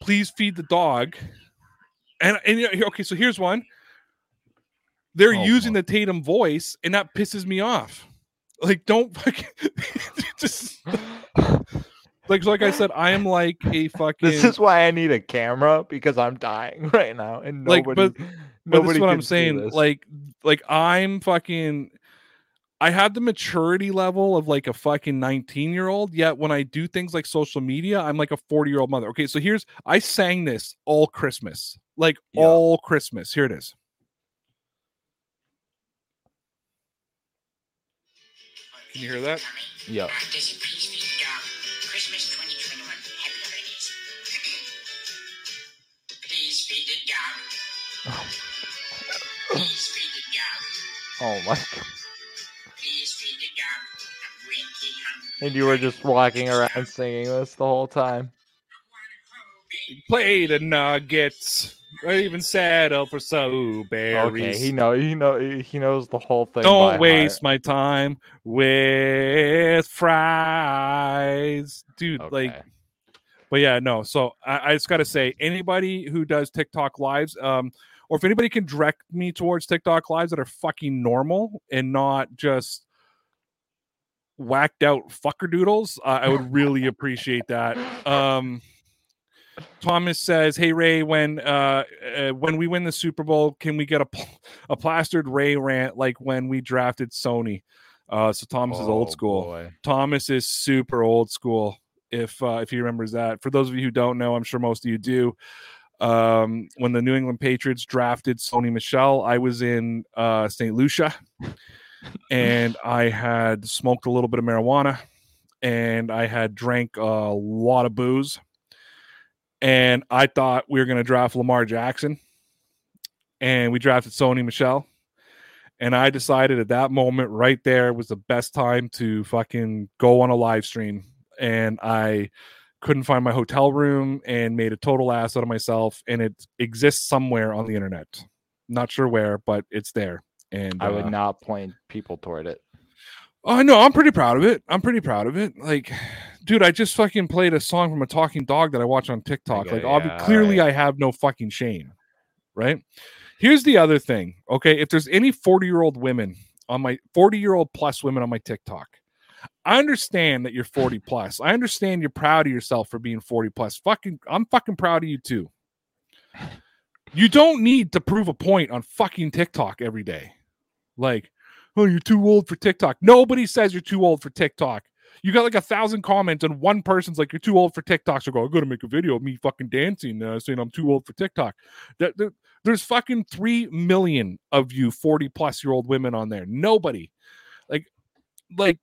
Please Feed the Dog. And and okay, so here's one. They're Oh, using boy. the Tatum voice, and that pisses me off. Like, don't fucking just like like I said, I am like a fucking this is why I need a camera because I'm dying right now and Like, nobody but- but this nobody is what I'm saying. this. Like, like I'm fucking I have the maturity level of like a fucking 19 year old. Yet when I do things like social media, I'm like a 40 year old mother. Okay, so here's I sang this all Christmas, like Yeah. all Christmas. Here it is. Can you hear that? Yep. Daisy, please feed And you were just walking around singing this the whole time. Play the Nuggets. Or even settle for so berries. Okay, he know he know he knows the whole thing. Don't waste heart. my time with fries, dude. Like, but yeah, no. So I, I just gotta say, anybody who does TikTok lives, um, or if anybody can direct me towards TikTok lives that are fucking normal and not just whacked out fucker doodles, uh, I would really appreciate that. Um, Thomas says, "Hey Ray, when uh, uh when we win the Super Bowl, can we get a pl- a plastered Ray rant like when we drafted Sony?" Uh, so Thomas is old Oh, school. boy. Thomas is super old school. If uh, if he remembers that, for those of you who don't know, I'm sure most of you do. Um, when the New England Patriots drafted Sony Michel, I was in uh, St. Lucia, and I had smoked a little bit of marijuana, and I had drank a lot of booze, and I thought we were going to draft Lamar Jackson, and we drafted Sony Michel. And I decided at that moment right there was the best time to fucking go on a live stream. And I couldn't find my hotel room and made a total ass out of myself. And it exists somewhere on the internet. Not sure where, but it's there. And I would uh, not point people toward it. Oh no, I'm pretty proud of it. I'm pretty proud of it. Like, dude, I just fucking played a song from a talking dog that I watch on TikTok. Okay, like, yeah, clearly, alright. I have no fucking shame, right? Here's the other thing. Okay, if there's any 40 year old women on my 40 year old plus women on my TikTok, I understand that you're 40 plus. I understand you're proud of yourself for being 40 plus. Fucking, I'm fucking proud of you too. You don't need to prove a point on fucking TikTok every day. Like, oh, you're too old for TikTok. Nobody says you're too old for TikTok. You got like a thousand comments, and one person's like, "You're too old for TikTok." So go, I'm gonna make a video of me fucking dancing, uh, saying I'm too old for TikTok. That there- there's fucking three million of you 40 plus year old women on there. Nobody, like, like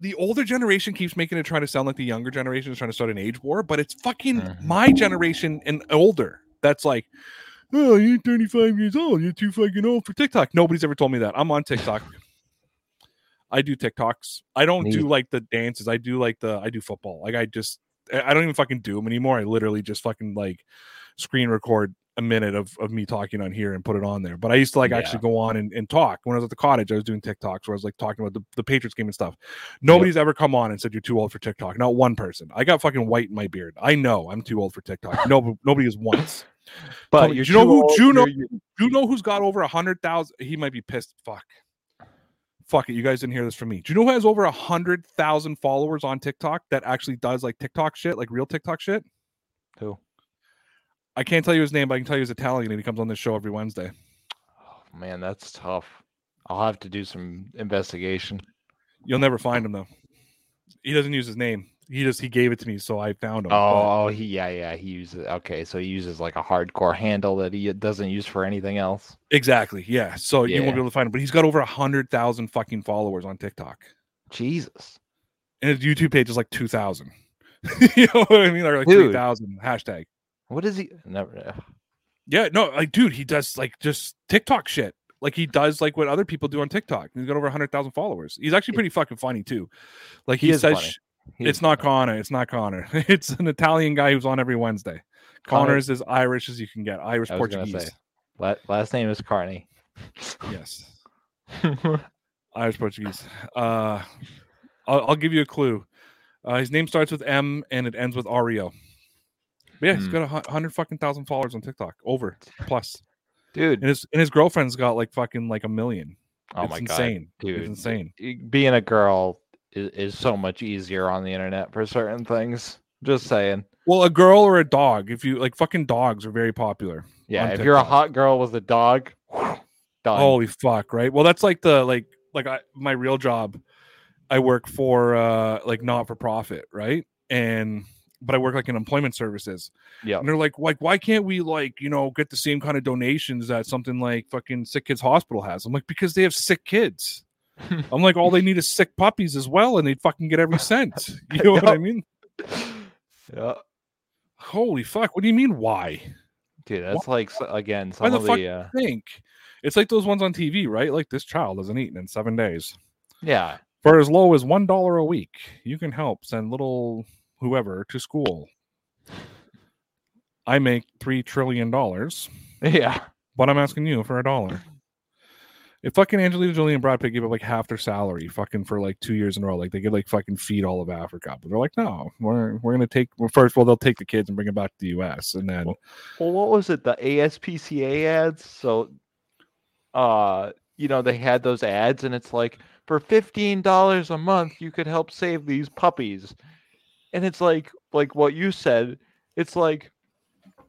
the older generation keeps making it trying to sound like the younger generation is trying to start an age war, but it's fucking Mhm. my generation and older. That's like, oh, you're 35 years old. You're too fucking old for TikTok. Nobody's ever told me that. I'm on TikTok. I do TikToks. I don't do like the dances. I do like the I do football. Like I just I don't even fucking do them anymore. I literally just fucking like screen record a minute of, of me talking on here and put it on there. But I used to like Yeah. actually go on and, and talk. When I was at the cottage, I was doing TikToks where I was like talking about the, the Patriots game and stuff. Nobody's ever come on and said you're too old for TikTok. Not one person. I got fucking white in my beard. I know I'm too old for TikTok. No, nobody is once. But me, you're do you know who- old, do you know- Do you know who's got over a hundred thousand? He might be pissed. Fuck. Fuck it. You guys didn't hear this from me. Do you know who has over a hundred thousand followers on TikTok that actually does like TikTok shit, like real TikTok shit? Who? I can't tell you his name, but I can tell you he's Italian and he comes on this show every Wednesday. Oh, man, that's tough. I'll have to do some investigation. You'll never find him though. He doesn't use his name. He just he gave it to me, so I found him. but- Oh, he yeah, yeah, he uses okay, so he uses like a hardcore handle that he doesn't use for anything else. exactly. Yeah. So you won't be able to find him, but he's got over a hundred thousand fucking followers on TikTok. Jesus. And his YouTube page is like two thousand. you know what I mean? Or like Dude. three thousand hashtag. What is he? Never. Yeah, no, like, dude, he does like just TikTok shit. Like he does like what other people do on TikTok. He's got over hundred thousand followers. He's actually pretty fucking funny too. Like he, He is says, funny. sh- He it's not. Connor. It's not Connor. It's an Italian guy who's on every Wednesday. Connor- Connor is as Irish as you can get. Irish Portuguese. say. Last name is Carney. Yes, Irish Portuguese. Uh, I'll, I'll give you a clue. Uh, his name starts with M and it ends with Ario. But yeah, he's got a hundred fucking thousand followers on TikTok, over plus, Dude. and his and his girlfriend's got like fucking like a million. Oh it's my insane. god, dude. It's insane. Being a girl is, is so much easier on the internet for certain things. Just saying. Well, a girl or a dog, if you like, fucking dogs are very popular. Yeah, if you're a hot girl with a dog. Holy fuck, right? Well, that's like the like like I my real job, I work for uh like not for profit, right? And but I work like in employment services. Yeah. And they're like, like, why can't we like, you know, get the same kind of donations that something like fucking sick kids hospital has? I'm like, because they have sick kids. I'm like, all they need is sick puppies as well, and they'd fucking get every cent. You know what I mean? Yeah. Holy fuck! What do you mean? Why? Dude, that's like s- again Why some the of fuck- the uh, Think it's like those ones on TV, right? Like this child hasn't eaten in seven days. yeah. For as low as one dollar a week, you can help send little whoever to school. I make three trillion dollars, Yeah. but I'm asking you for a dollar. If fucking Angelina Jolie and Brad Pitt give up like half their salary, fucking for like two years in a row, like they could like fucking feed all of Africa, but they're like, no, we're we're gonna take. Well, first, well, they'll take the kids and bring them back to the U.S. and then Well, what was it? The ASPCA ads. So, uh, you know, they had those ads, and it's like for fifteen dollars a month, you could help save these puppies. And it's like, like what you said. It's like,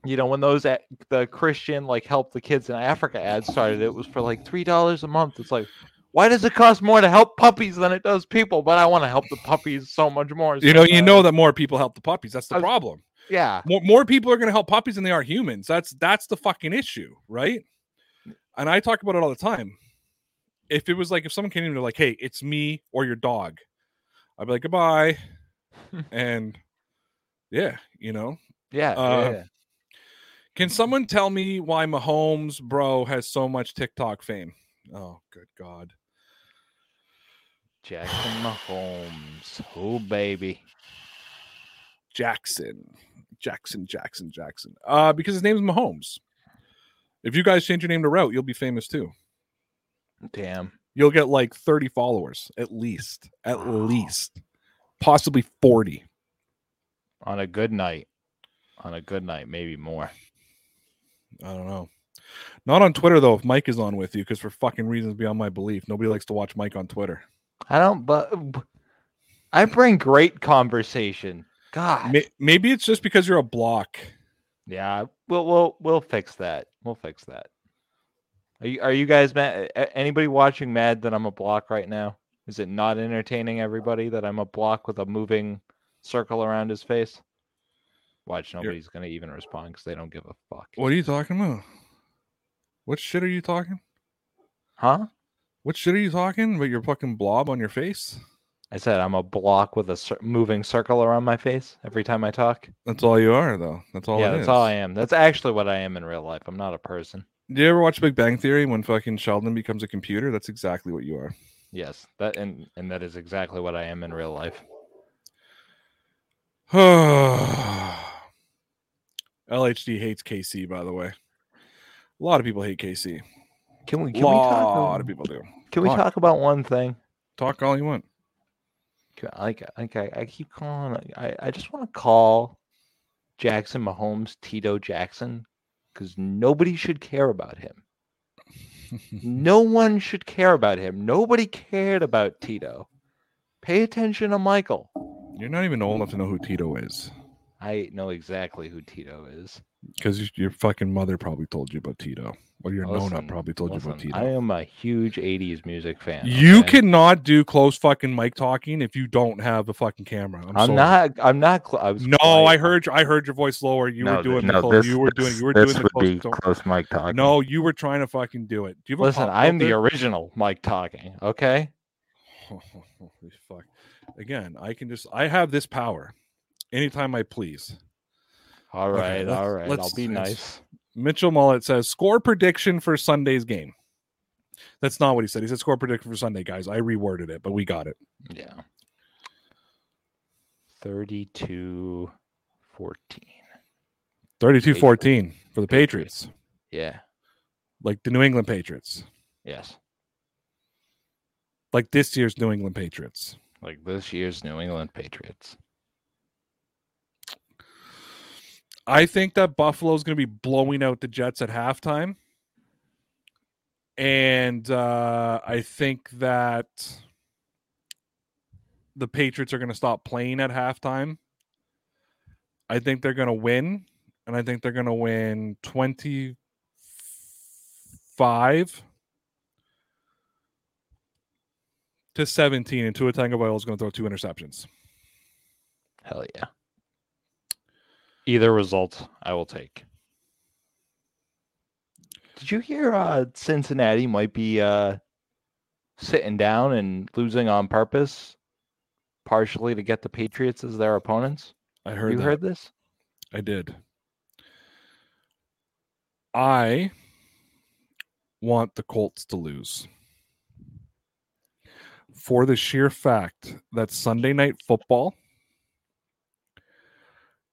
you know, when those a- the Christian like help the kids in Africa ads started, it was for like three dollars a month. It's like, why does it cost more to help puppies than it does people? But I want to help the puppies so much more. you know, you so, know uh, that more people help the puppies. That's the was- problem. yeah, more, more people are going to help puppies than they are humans. That's that's the fucking issue, right? And I talk about it all the time. If it was like if someone came in and they're like, "Hey, it's me or your dog," I'd be like, "Goodbye," and yeah, you know. yeah, Uh, yeah. Can someone tell me why Mahomes, bro, has so much TikTok fame? Oh, good God. Jackson Mahomes. Oh baby. Jackson. Jackson, Jackson, Jackson. Uh, because his name is Mahomes. If you guys change your name to Rauth, you'll be famous too. Damn. You'll get like 30 followers at least. At Wow. least. Possibly 40. On a good night. On a good night, maybe more. I don't know. Not on Twitter though, if Mike is on with you, because for fucking reasons beyond my belief, nobody likes to watch Mike on Twitter. I don't but I bring great conversation. God. Maybe it's just because you're a block. Yeah, we'll we'll we'll fix that. We'll fix that. Are you are you guys mad? Anybody watching mad that I'm a block right now? Is it not entertaining everybody that I'm a block with a moving circle around his face? Watch, nobody's gonna even respond because they don't give a fuck. What are you talking about? What shit are you talking? Huh? What shit are you talking about your fucking blob on your face? I said I'm a block with a cir- moving circle around my face every time I talk. That's all you are, though. That's all. yeah, that's is. all I am. That's actually what I am in real life. I'm not a person. Do you ever watch Big Bang Theory when fucking Sheldon becomes a computer? That's exactly what you are. Yes, that and and that is exactly what I am in real life. LHD hates KC, by the way. A lot of people hate KC. Can we A can we talk? lot a- lot of people do. Can we Lot. talk about one thing? Talk all you want. Like I, I keep calling. I I just want to call Jackson Mahomes Tito Jackson because nobody should care about him. no one should care about him. Nobody cared about Tito. Pay attention to Michael. You're not even old enough to know who Tito is. I know exactly who Tito is. Because your fucking mother probably told you about Tito. Or your Nona probably told you about Tito. I am a huge 80s music fan. You okay? cannot do close fucking mic talking if you don't have the fucking camera. I'm, I'm not. I'm not. Cl- I was No, quiet. I heard I heard your voice lower. You were doing th- the close, you were doing you were this doing the close. be close mic talking. No, you were trying to fucking do it. Do you listen, I'm the original mic talking. Okay. Holy fuck. Again, I can just I have this power anytime I please. All Okay, right. let's- all right. I'll let's- be let's- nice. Mitchell Mullet says score prediction for Sunday's game. That's not what he said. He said score prediction for Sunday, guys. I reworded it, but we got it. Yeah. 32 14. 32-14 for the Patriots. Yeah. Like the New England Patriots. Yes. Like this year's New England Patriots. Like this year's New England Patriots. I think that Buffalo's going to be blowing out the Jets at halftime. And uh, I think that the Patriots are going to stop playing at halftime. I think they're going to win. And I think they're going to win 25 to 17, and Tua Tagovailoa is going to throw two interceptions. Hell yeah. Either result I will take. Did you hear uh Cincinnati might be uh sitting down and losing on purpose partially to get the Patriots as their opponents? I heard you that. heard this? I did. I want the Colts to lose for the sheer fact that Sunday night football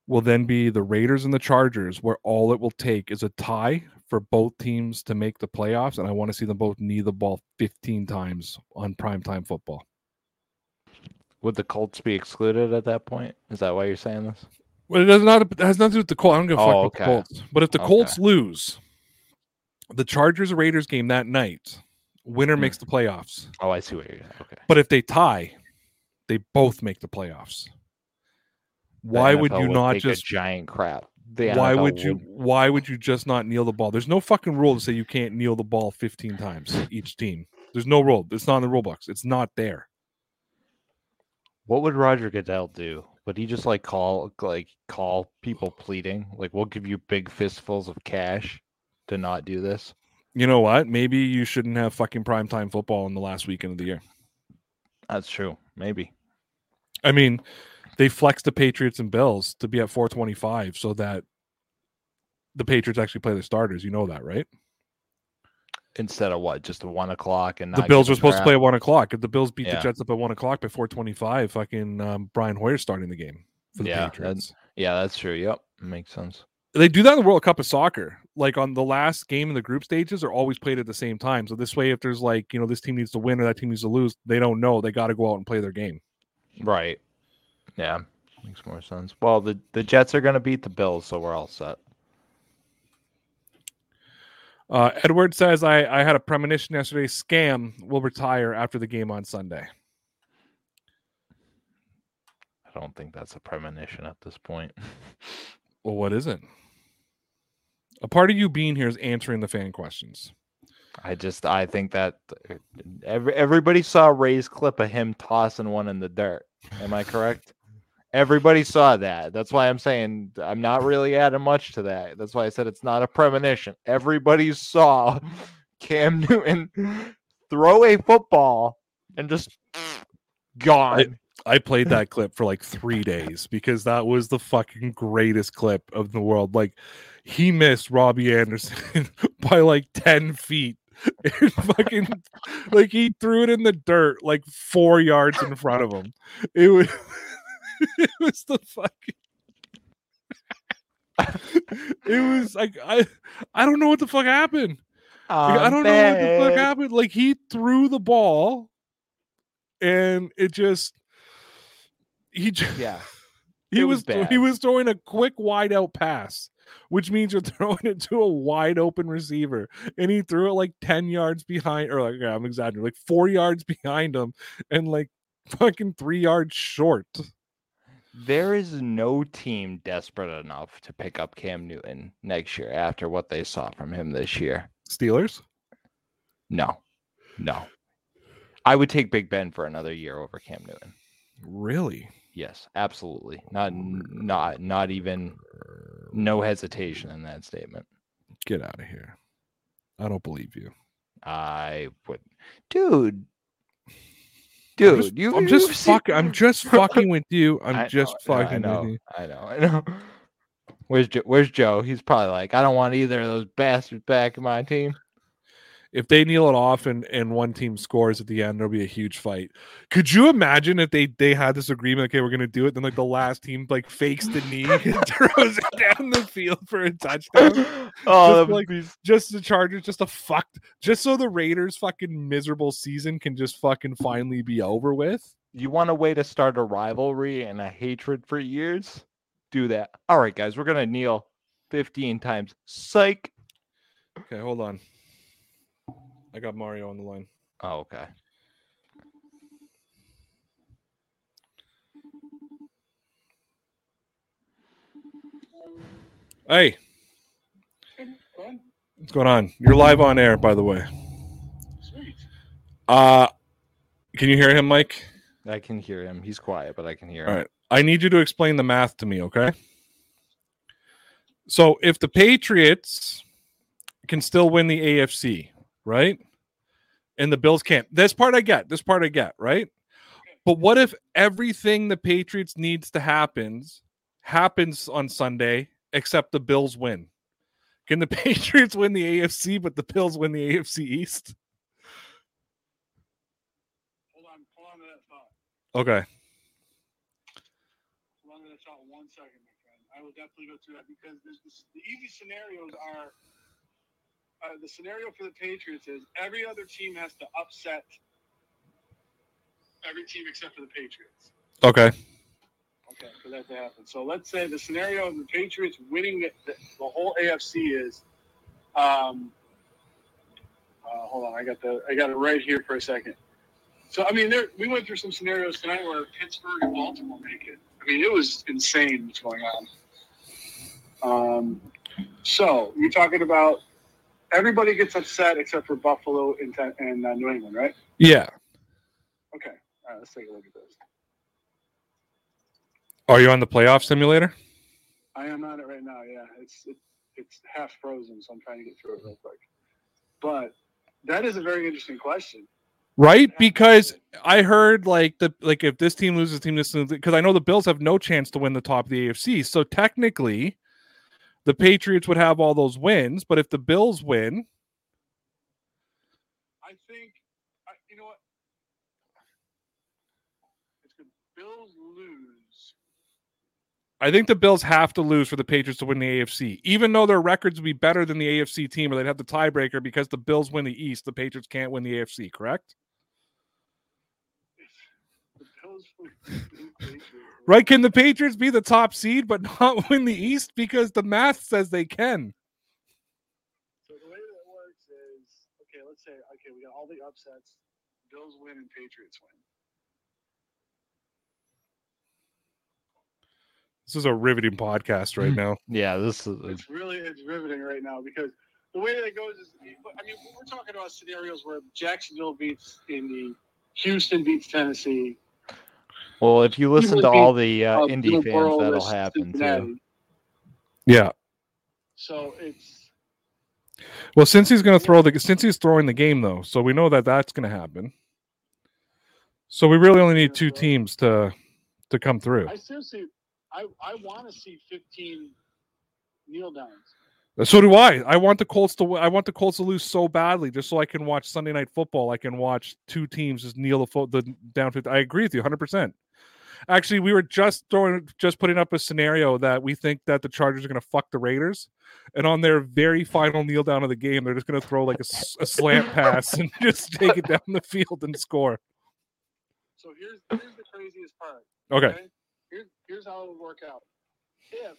will then be the Raiders and the Chargers, where all it will take is a tie for both teams to make the playoffs. And I want to see them both knee the ball 15 times on primetime football. Would the Colts be excluded at that point? Is that why you're saying this? Well, it does not. It has nothing to do with the Colts. I don't give a fuck Oh, with the. Colts. But if the Okay. Colts lose, the Chargers Raiders game that night, winner Hmm. makes the playoffs. Oh, I see what you're okay. But if they tie, they both make the playoffs. Why would NFL you not just? giant crap? The Why NFL would you? Why would you just not kneel the ball? There's no fucking rule to say you can't kneel the ball 15 times each team. There's no rule. It's not in the rule books. It's not there. What would Roger Goodell do? Would he just like call like call people pleading? Like we'll give you big fistfuls of cash to not do this? You know what? Maybe you shouldn't have fucking primetime football in the last weekend of the year. That's true. Maybe. I mean, they flexed the Patriots and Bills to be at 425 so that the Patriots actually play the starters. You know that, right? Instead of what? Just a one o'clock and the Bills were supposed to play at one o'clock. If the Bills beat the Jets up at one o'clock by 425, fucking um, Brian Hoyer starting the game for the Yeah, Patriots. Yeah, that's true. Yep. Makes sense. They do that in the World Cup of soccer. Like on the last game in the group stages are always played at the same time. So this way, if there's like, you know, this team needs to win or that team needs to lose, they don't know. They got to go out and play their game. Right. Yeah. Makes more sense. Well, the, the Jets are gonna beat the Bills, so we're all set. Uh, Edward says, I, I had a premonition yesterday. Scam will retire after the game on Sunday. I don't think that's a premonition at this point. Well, what is it? A part of you being here is answering the fan questions. I just I think that uh, every, everybody saw Ray's clip of him tossing one in the dirt. Am I correct? Everybody saw that. That's why I'm saying I'm not really adding much to that. That's why I said it's not a premonition. Everybody saw Cam Newton throw a football and just gone. I played that clip for like three days because that was the fucking greatest clip of the world. Like he missed Robbie Anderson by like 10 feet. And fucking like he threw it in the dirt like four yards in front of him. It was it was the fucking it was like I I don't know what the fuck happened. Like, I don't know what the fuck happened. Like he threw the ball and it just he just Yeah. he was, was he was throwing a quick wide out pass, which means you're throwing it to a wide open receiver, and he threw it like ten yards behind, or like yeah, I'm exaggerating, like four yards behind him, and like fucking three yards short. There is no team desperate enough to pick up Cam Newton next year after what they saw from him this year. Steelers. No, no. I would take Big Ben for another year over Cam Newton. Really? Yes, absolutely. Not, not, not even, no hesitation in that statement. Get out of here. I don't believe you. I would, dude, dude. just, you, I'm just seen- fucking. I'm just fucking with you. I'm just know, I fucking know, with you. I know, I know. Where's Joe? Where's Joe? He's probably like, I don't want either of those bastards back in my team. If they kneel it off and and one team scores at the end, there'll be a huge fight. Could you imagine if they they had this agreement? Okay, we're gonna do it. Then like the last team like fakes the knee and throws it down the field for a touchdown. oh, Just like- be Just the Chargers, just a fucked, just so the Raiders' fucking miserable season can just fucking finally be over with. you want a way to start a rivalry and a hatred for years? Do that. All right, guys, we're gonna kneel 15 times. Psych. Okay, hold on. I got Mario on the line. Oh, okay. Hey, what's going on? You're live on air, by the way. Uh, Can you hear him, Mike? I can hear him. He's quiet, but I can hear All him. right. I need you to explain the math to me, okay? So if the Patriots can still win the AFC, right? And the Bills can't. This part I get. This part I get, right? But what if everything the Patriots needs to happens happens on Sunday except the Bills win? Can the Patriots win the AFC but the Bills win the AFC East? Hold on, hold on to that thought. Okay. Hold on to that thought one second, my friend. I will definitely go through that because the easy scenarios are uh, the scenario for the Patriots is every other team has to upset every team except for the Patriots. Okay. Okay, for that to happen. So let's say the scenario of the Patriots winning the, the, the whole AFC is, um, uh, hold on, I got the I got it right here for a second. So I mean, there we went through some scenarios tonight where Pittsburgh and Baltimore make it. I mean, it was insane what's going on. Um, so you're talking about everybody gets upset except for Buffalo and, and uh, New England, right? Yeah. Okay, all right, let's take a look at this. Are you on the playoff simulator? I am on it right now. Yeah, it's it, it's half frozen, so I'm trying to get through it real quick. But that is a very interesting question. Right? Because I heard like the like if this team loses, team this because I know the Bills have no chance to win the top of the AFC. So technically, the Patriots would have all those wins. But if the Bills win, I think I, you know what? If the Bills lose, I think the Bills have to lose for the Patriots to win the AFC. Even though their records would be better than the AFC team, or they'd have the tiebreaker because the Bills win the East, the Patriots can't win the AFC. Correct? the Bills win, the Patriots. Right? Can the Patriots be the top seed but not win the East because the math says they can? So the way that works is okay. Let's say okay, we got all the upsets. Bills win and Patriots win. This is a riveting podcast right mm. now. Yeah, this is It's really it's riveting right now because the way that it goes is I mean we're talking about scenarios where Jacksonville beats Indy, Houston beats Tennessee. Well. If you listen to all the uh, uh, Indy fans, that'll happen too. Yeah. So it's Well, since he's going to throw the since he's throwing the game though, so we know that that's going to happen. So we really only need two teams to to come through. I seriously I I want to see 15 kneel downs. So do I. I want the Colts to. I want the Colts to lose so badly, just so I can watch Sunday night football. I can watch two teams just kneel the fo- the down. To, I agree with you, hundred percent. Actually, we were just throwing, just putting up a scenario that we think that the Chargers are going to fuck the Raiders, and on their very final kneel down of the game, they're just going to throw like a slant pass and just take it down the field and score. So here's here's the craziest part. Okay. Here's here's how it would work out. If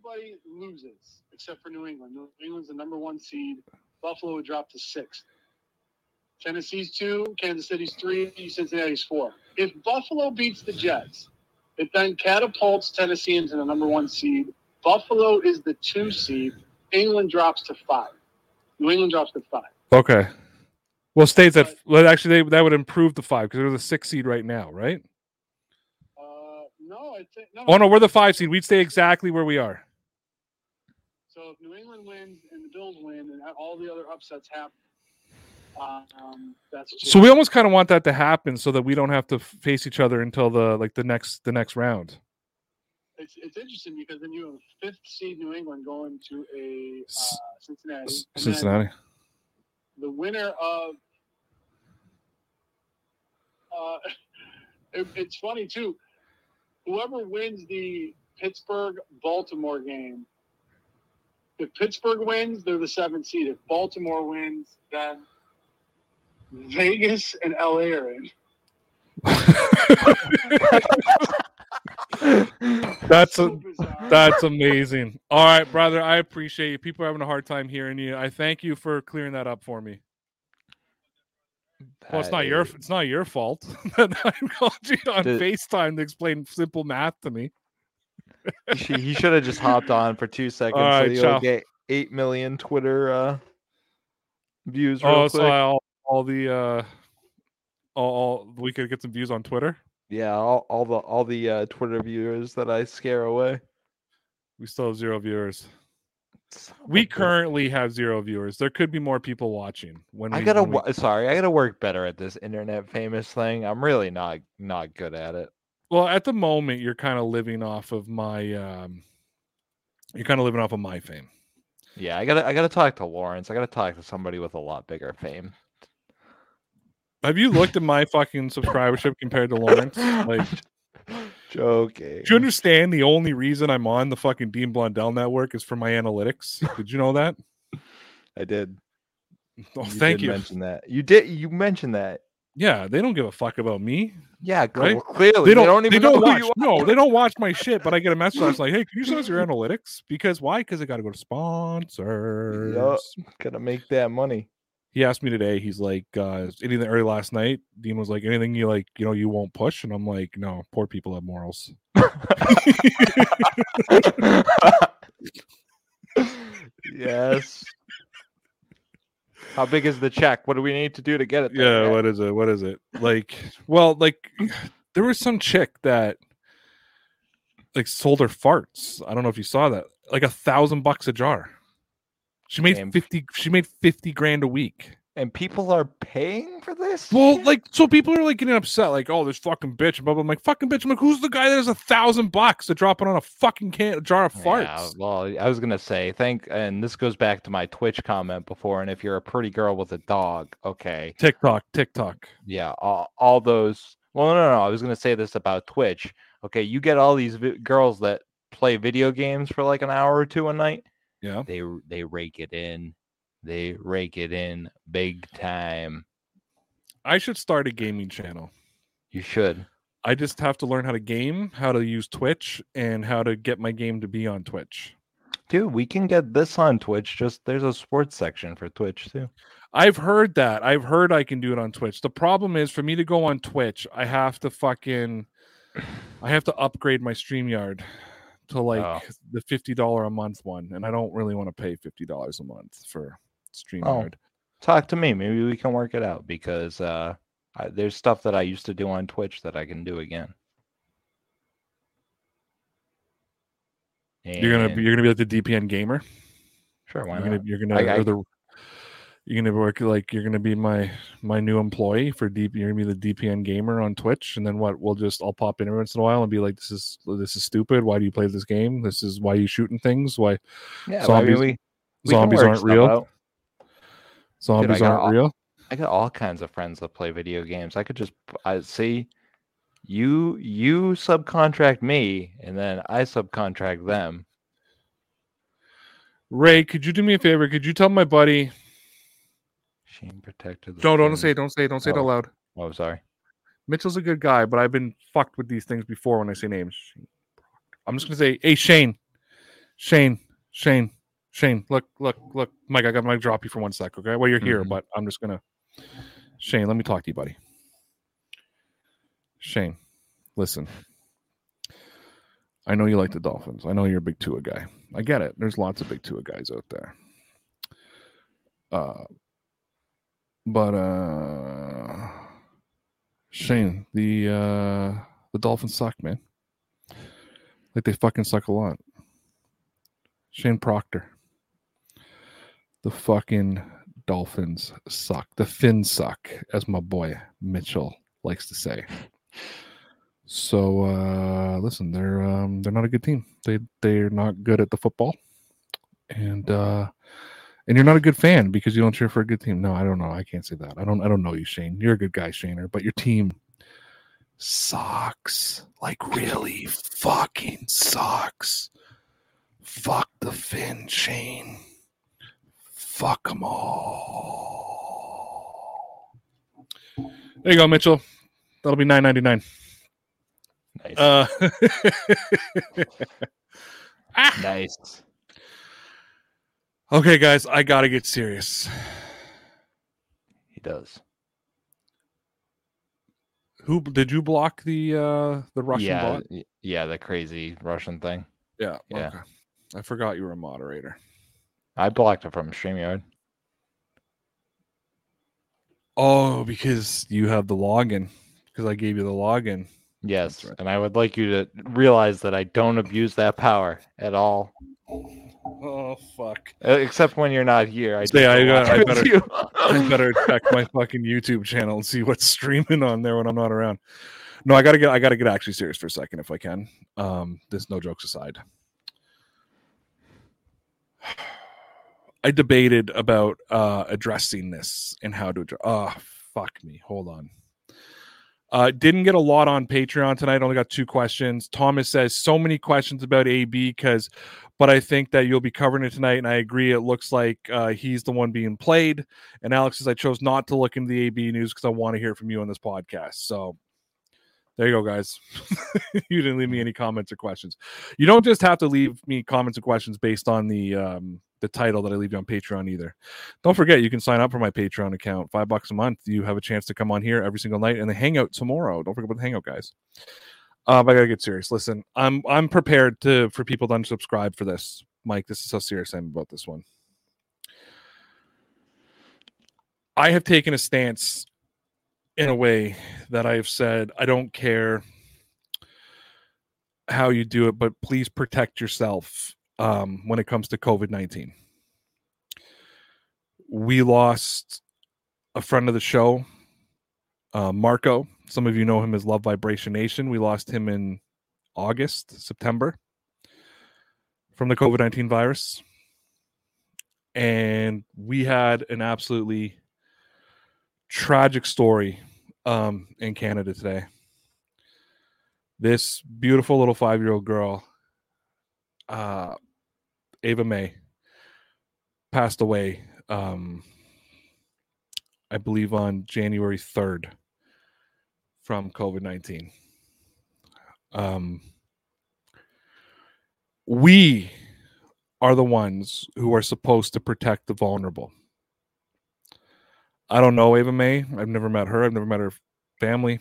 everybody loses except for New England, New England's the number one seed. Buffalo would drop to sixth. Tennessee's two, Kansas City's three, Cincinnati's four. If Buffalo beats the Jets, it then catapults Tennessee into the number one seed. Buffalo is the two seed. England drops to five. New England drops to five. Okay. Well, states that well, actually they, that would improve the five because they're the six seed right now, right? Uh, no, I think no. Oh no, we're the five seed. We'd stay exactly where we are. So if New England wins and the Bills win and all the other upsets happen, um, that's So we almost kind of want that to happen so that we don't have to face each other until the like the next the next round. it's, it's interesting because then you have fifth seed New England going to a uh, Cincinnati. S- and then Cincinnati. The winner of uh, it, it's funny too. Whoever wins the Pittsburgh Baltimore game, if Pittsburgh wins, they're the seventh seed. If Baltimore wins, then Vegas and LA are in. That's So a, that's amazing. All right, brother. I appreciate you. People are having a hard time hearing you. I thank you for clearing that up for me. Well, it's not your it's not your fault that I called you on The- FaceTime to explain simple math to me. He, he should have just hopped on for two seconds All so right, he'll get eight million Twitter uh, views real Oh, quick. so all, all the uh All, all we could get some views on Twitter. Yeah, all, all the all the uh, Twitter viewers that I scare away. We still have zero viewers. We currently have zero viewers. There could be more people watching. When I gotta when we- sorry, I gotta work better at this internet famous thing. I'm really not not good at it. Well, at the moment, you're kind of living off of my. um You're kind of living off of my fame. Yeah, I gotta I gotta talk to Lawrence. I gotta talk to somebody with a lot bigger fame. Have you looked at my fucking subscribership compared to Lawrence? Like, Joking. do you understand the only reason I'm on the fucking Dean Blundell network is for my analytics? Did you know that? I did. Oh, You thank did you. Mention that. You did. You mentioned that. Yeah, they don't give a fuck about me. Yeah, Right? clearly They don't. even they don't know who watch. you are. No, they don't watch my shit. But I get a message that's like, "Hey, can you send us your analytics?" Because why? Because I got to go to sponsors. Gotta make that money. He asked me today. He's like, uh, anything early last night. Dean was like, anything you like, you know, you won't push. And I'm like, no, poor people have morals. yes. How big is the check? What do we need to do to get it? Yeah, there, man? what is it? What is it? Like, well, like there was some chick that like sold her farts. I don't know if you saw that. Like a thousand bucks a jar. She made Damn. fifty. She made fifty grand a week. And people are paying for this? Well, like, so people are like getting upset, like, oh, this fucking bitch. Blah, blah. I'm like, fucking bitch. I'm like, who's the guy that has a thousand bucks to drop it on a fucking can, a jar of farts? Yeah, well, I was gonna say thank, and this goes back to my Twitch comment before. And if you're a pretty girl with a dog, okay, TikTok, TikTok. yeah, all, all those. Well, no, no, no. I was gonna say this about Twitch. Okay, you get all these vi- girls that play video games for like an hour or two a night. Yeah. They they rake it in. They rake it in big time. I should start a gaming channel. You should. I just have to learn how to game, how to use Twitch, and how to get my game to be on Twitch. Dude, we can get this on Twitch. Just there's a sports section for Twitch too. I've heard that. I've heard I can do it on Twitch. The problem is for me to go on Twitch, I have to fucking I have to upgrade my StreamYard to like Oh. the fifty dollar a month one. And I don't really want to pay fifty dollars a month for StreamYard. Talk to me. Maybe we can work it out because uh, I, there's stuff that I used to do on Twitch that I can do again. You're gonna be you're gonna be like the DPN gamer. sure. Why You're gonna not? you're gonna I- I- the you're gonna work like you're gonna be my my new employee for deep you're gonna be the DPN gamer on Twitch and then what we'll just I'll pop in every once in a while and be like this is this is stupid why do you play this game this is why you shooting things why Yeah, I zombies- mean, we, we zombies aren't real out. Zombies got aren't all- real I got all kinds of friends that play video games. I could just I see you you subcontract me and then I subcontract them. Ray could you do me a favor could you tell my buddy Shane protected. the don't don't say it, don't say it, don't say it Oh. out loud Oh, sorry. Mitchell's a good guy but I've been fucked with these things before when I say names I'm just gonna say hey Shane Shane Shane Shane look look look Mike I got my drop you for one sec okay? Well you're here Mhm. but I'm just gonna Shane let me talk to you buddy. Shane listen. I know you like the Dolphins. I know you're a big Tua guy. I get it. There's lots of big Tua guys out there. Uh but uh Shane the uh the Dolphins suck man. Like they fucking suck a lot. Shane Proctor the fucking Dolphins suck. The Fins suck, as my boy Mitchell likes to say. So uh listen, they're um they're not a good team. They they're not good at the football. And uh and you're not a good fan because you don't cheer for a good team. No, I don't know. I can't say that. I don't I don't know you, Shane. You're a good guy, Shaner, but your team sucks. Like really fucking sucks. Fuck the Fin, Shane. Fuck them all. There you go, Mitchell. That'll be nine ninety nine. Nice. Uh, ah. nice. Okay, guys, I gotta get serious. He does. Who did you block the uh the Russian yeah, bot? yeah, the crazy Russian thing. Yeah, yeah. Okay. I forgot you were a moderator. I blocked it from StreamYard. Oh, because you have the login. Because I gave you the login. Yes, right. and I would like you to realize that I don't abuse that power at all, Oh fuck. uh, except when you're not here. I, yeah, I got- I better-. I better check my fucking YouTube channel and see what's streaming on there when I'm not around. No, I gotta get I gotta get actually serious for a second if I can. Um, this no jokes aside. I debated about uh addressing this and how to address. Oh, fuck me. Hold on. Uh, didn't get a lot on Patreon tonight. Only got two questions. Thomas says so many questions about AB because, but I think that you'll be covering it tonight, and I agree. It looks like uh, he's the one being played. And Alex says I chose not to look into the AB news because I want to hear from you on this podcast. So there you go, guys. you didn't leave me any comments or questions. You don't just have to leave me comments and questions based on the um, the title that I leave you on Patreon either. Don't forget, you can sign up for my Patreon account. Five bucks a month. You have a chance to come on here every single night and the hangout tomorrow. Don't forget about the hangout, guys. Um, I gotta get serious. Listen, I'm I'm prepared to for people to unsubscribe for this. Mike, this is how serious I am about this one. I have taken a stance in a way that I have said I don't care how you do it, but please protect yourself um, when it comes to COVID 19. We lost a friend of the show, uh, Marco. Some of you know him as Love Vibration Nation. We lost him in August, September from the COVID 19 virus. And we had an absolutely tragic story um, in Canada today. This beautiful little five year old girl, uh, Ava May, passed away, um, I believe, on January 3rd from COVID 19. Um, we are the ones who are supposed to protect the vulnerable. I don't know Ava May. I've never met her. I've never met her family.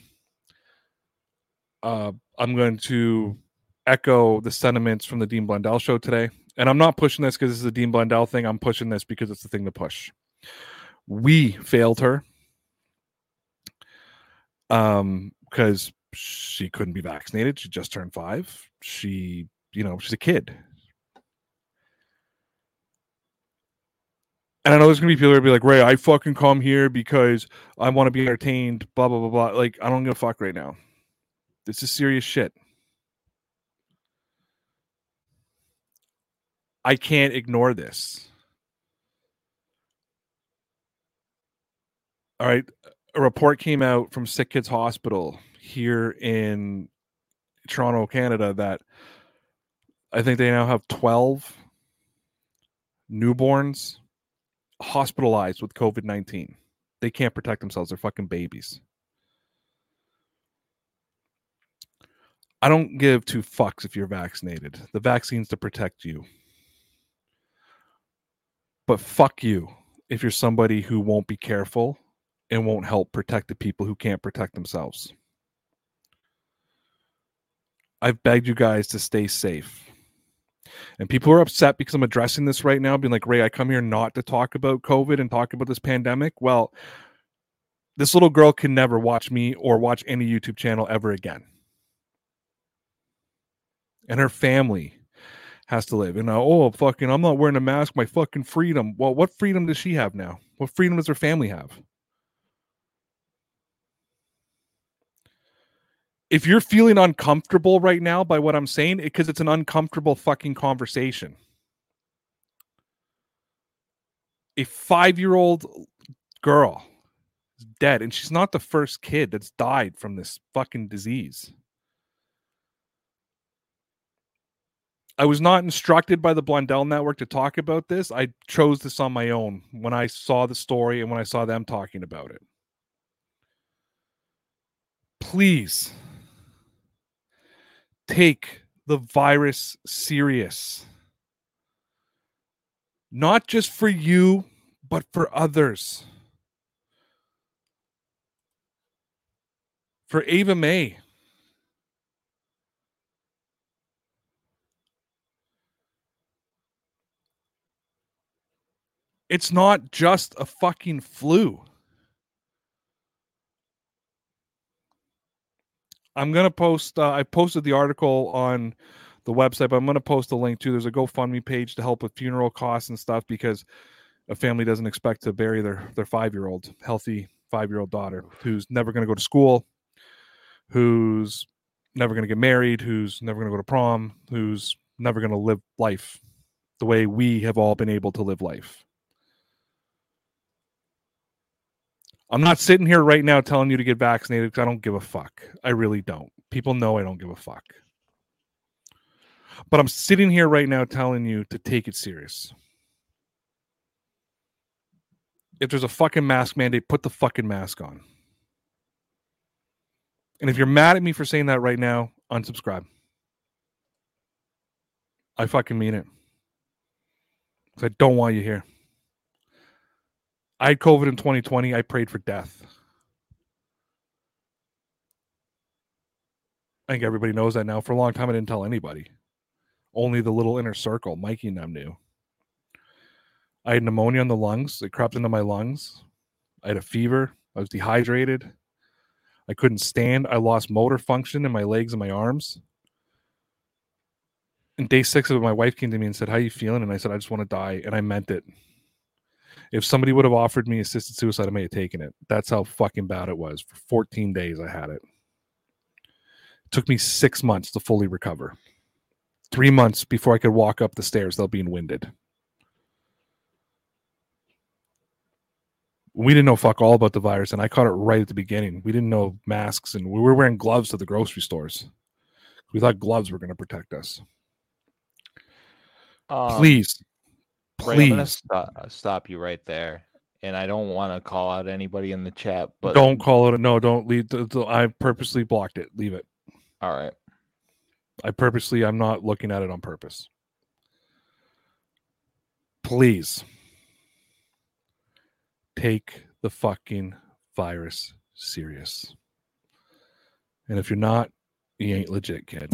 Uh, I'm going to echo the sentiments from the Dean Blundell show today. And I'm not pushing this because this is a Dean Blundell thing. I'm pushing this because it's the thing to push. We failed her um, because she couldn't be vaccinated. She just turned five. She, you know, she's a kid. And I know there's gonna be people that be like, Ray, I fucking come here because I want to be entertained, blah blah blah blah. Like, I don't give a fuck right now. This is serious shit. I can't ignore this. All right. A report came out from Sick Kids Hospital here in Toronto, Canada, that I think they now have 12 newborns hospitalized with COVID 19. They can't protect themselves. They're fucking babies. I don't give two fucks if you're vaccinated. The vaccine's to protect you. But fuck you if you're somebody who won't be careful and won't help protect the people who can't protect themselves. I've begged you guys to stay safe. And people are upset because I'm addressing this right now, being like, Ray, I come here not to talk about COVID and talk about this pandemic. Well, this little girl can never watch me or watch any YouTube channel ever again. And her family has to live. And now, oh, fucking, I'm not wearing a mask, my fucking freedom. Well, what freedom does she have now? What freedom does her family have? if you're feeling uncomfortable right now by what I'm saying, because it's an uncomfortable fucking conversation. A five year old girl is dead, and she's not the first kid that's died from this fucking disease. I was not instructed by the Blundell Network to talk about this. I chose this on my own when I saw the story and when I saw them talking about it. Please take the virus serious. Not just for you, but for others. For Ava May. It's not just a fucking flu. I'm gonna post. Uh, I posted the article on the website, but I'm gonna post a link too. There's a GoFundMe page to help with funeral costs and stuff because a family doesn't expect to bury their their five year old healthy five year old daughter who's never gonna go to school, who's never gonna get married, who's never gonna go to prom, who's never gonna live life the way we have all been able to live life. I'm not sitting here right now telling you to get vaccinated because I don't give a fuck. I really don't. People know I don't give a fuck. But I'm sitting here right now telling you to take it serious. If there's a fucking mask mandate, put the fucking mask on. And if you're mad at me for saying that right now, unsubscribe. I fucking mean it. 'Cause I don't want you here. I had COVID in 2020. I prayed for death. I think everybody knows that now. For a long time, I didn't tell anybody. Only the little inner circle, Mikey and them knew. I had pneumonia in the lungs. It crept into my lungs. I had a fever. I was dehydrated. I couldn't stand. I lost motor function in my legs and my arms. And day six of it, my wife came to me and said, How are you feeling? And I said, I just want to die. And I meant it. If somebody would have offered me assisted suicide, I may have taken it. That's how fucking bad it was. For 14 days, I had it. It took me six months to fully recover. Three months before I could walk up the stairs without being winded. We didn't know fuck all about the virus, and I caught it right at the beginning. We didn't know masks, and we were wearing gloves to the grocery stores. We thought gloves were going to protect us. Um, Please, Ray, I'm gonna please stop, uh, stop you right there. And I don't want to call out anybody in the chat, but don't call it. No, don't leave. I purposely blocked it. Leave it. all right. I purposely, I'm not looking at it on purpose. Please take the fucking virus serious. And if you're not, you ain't legit, kid.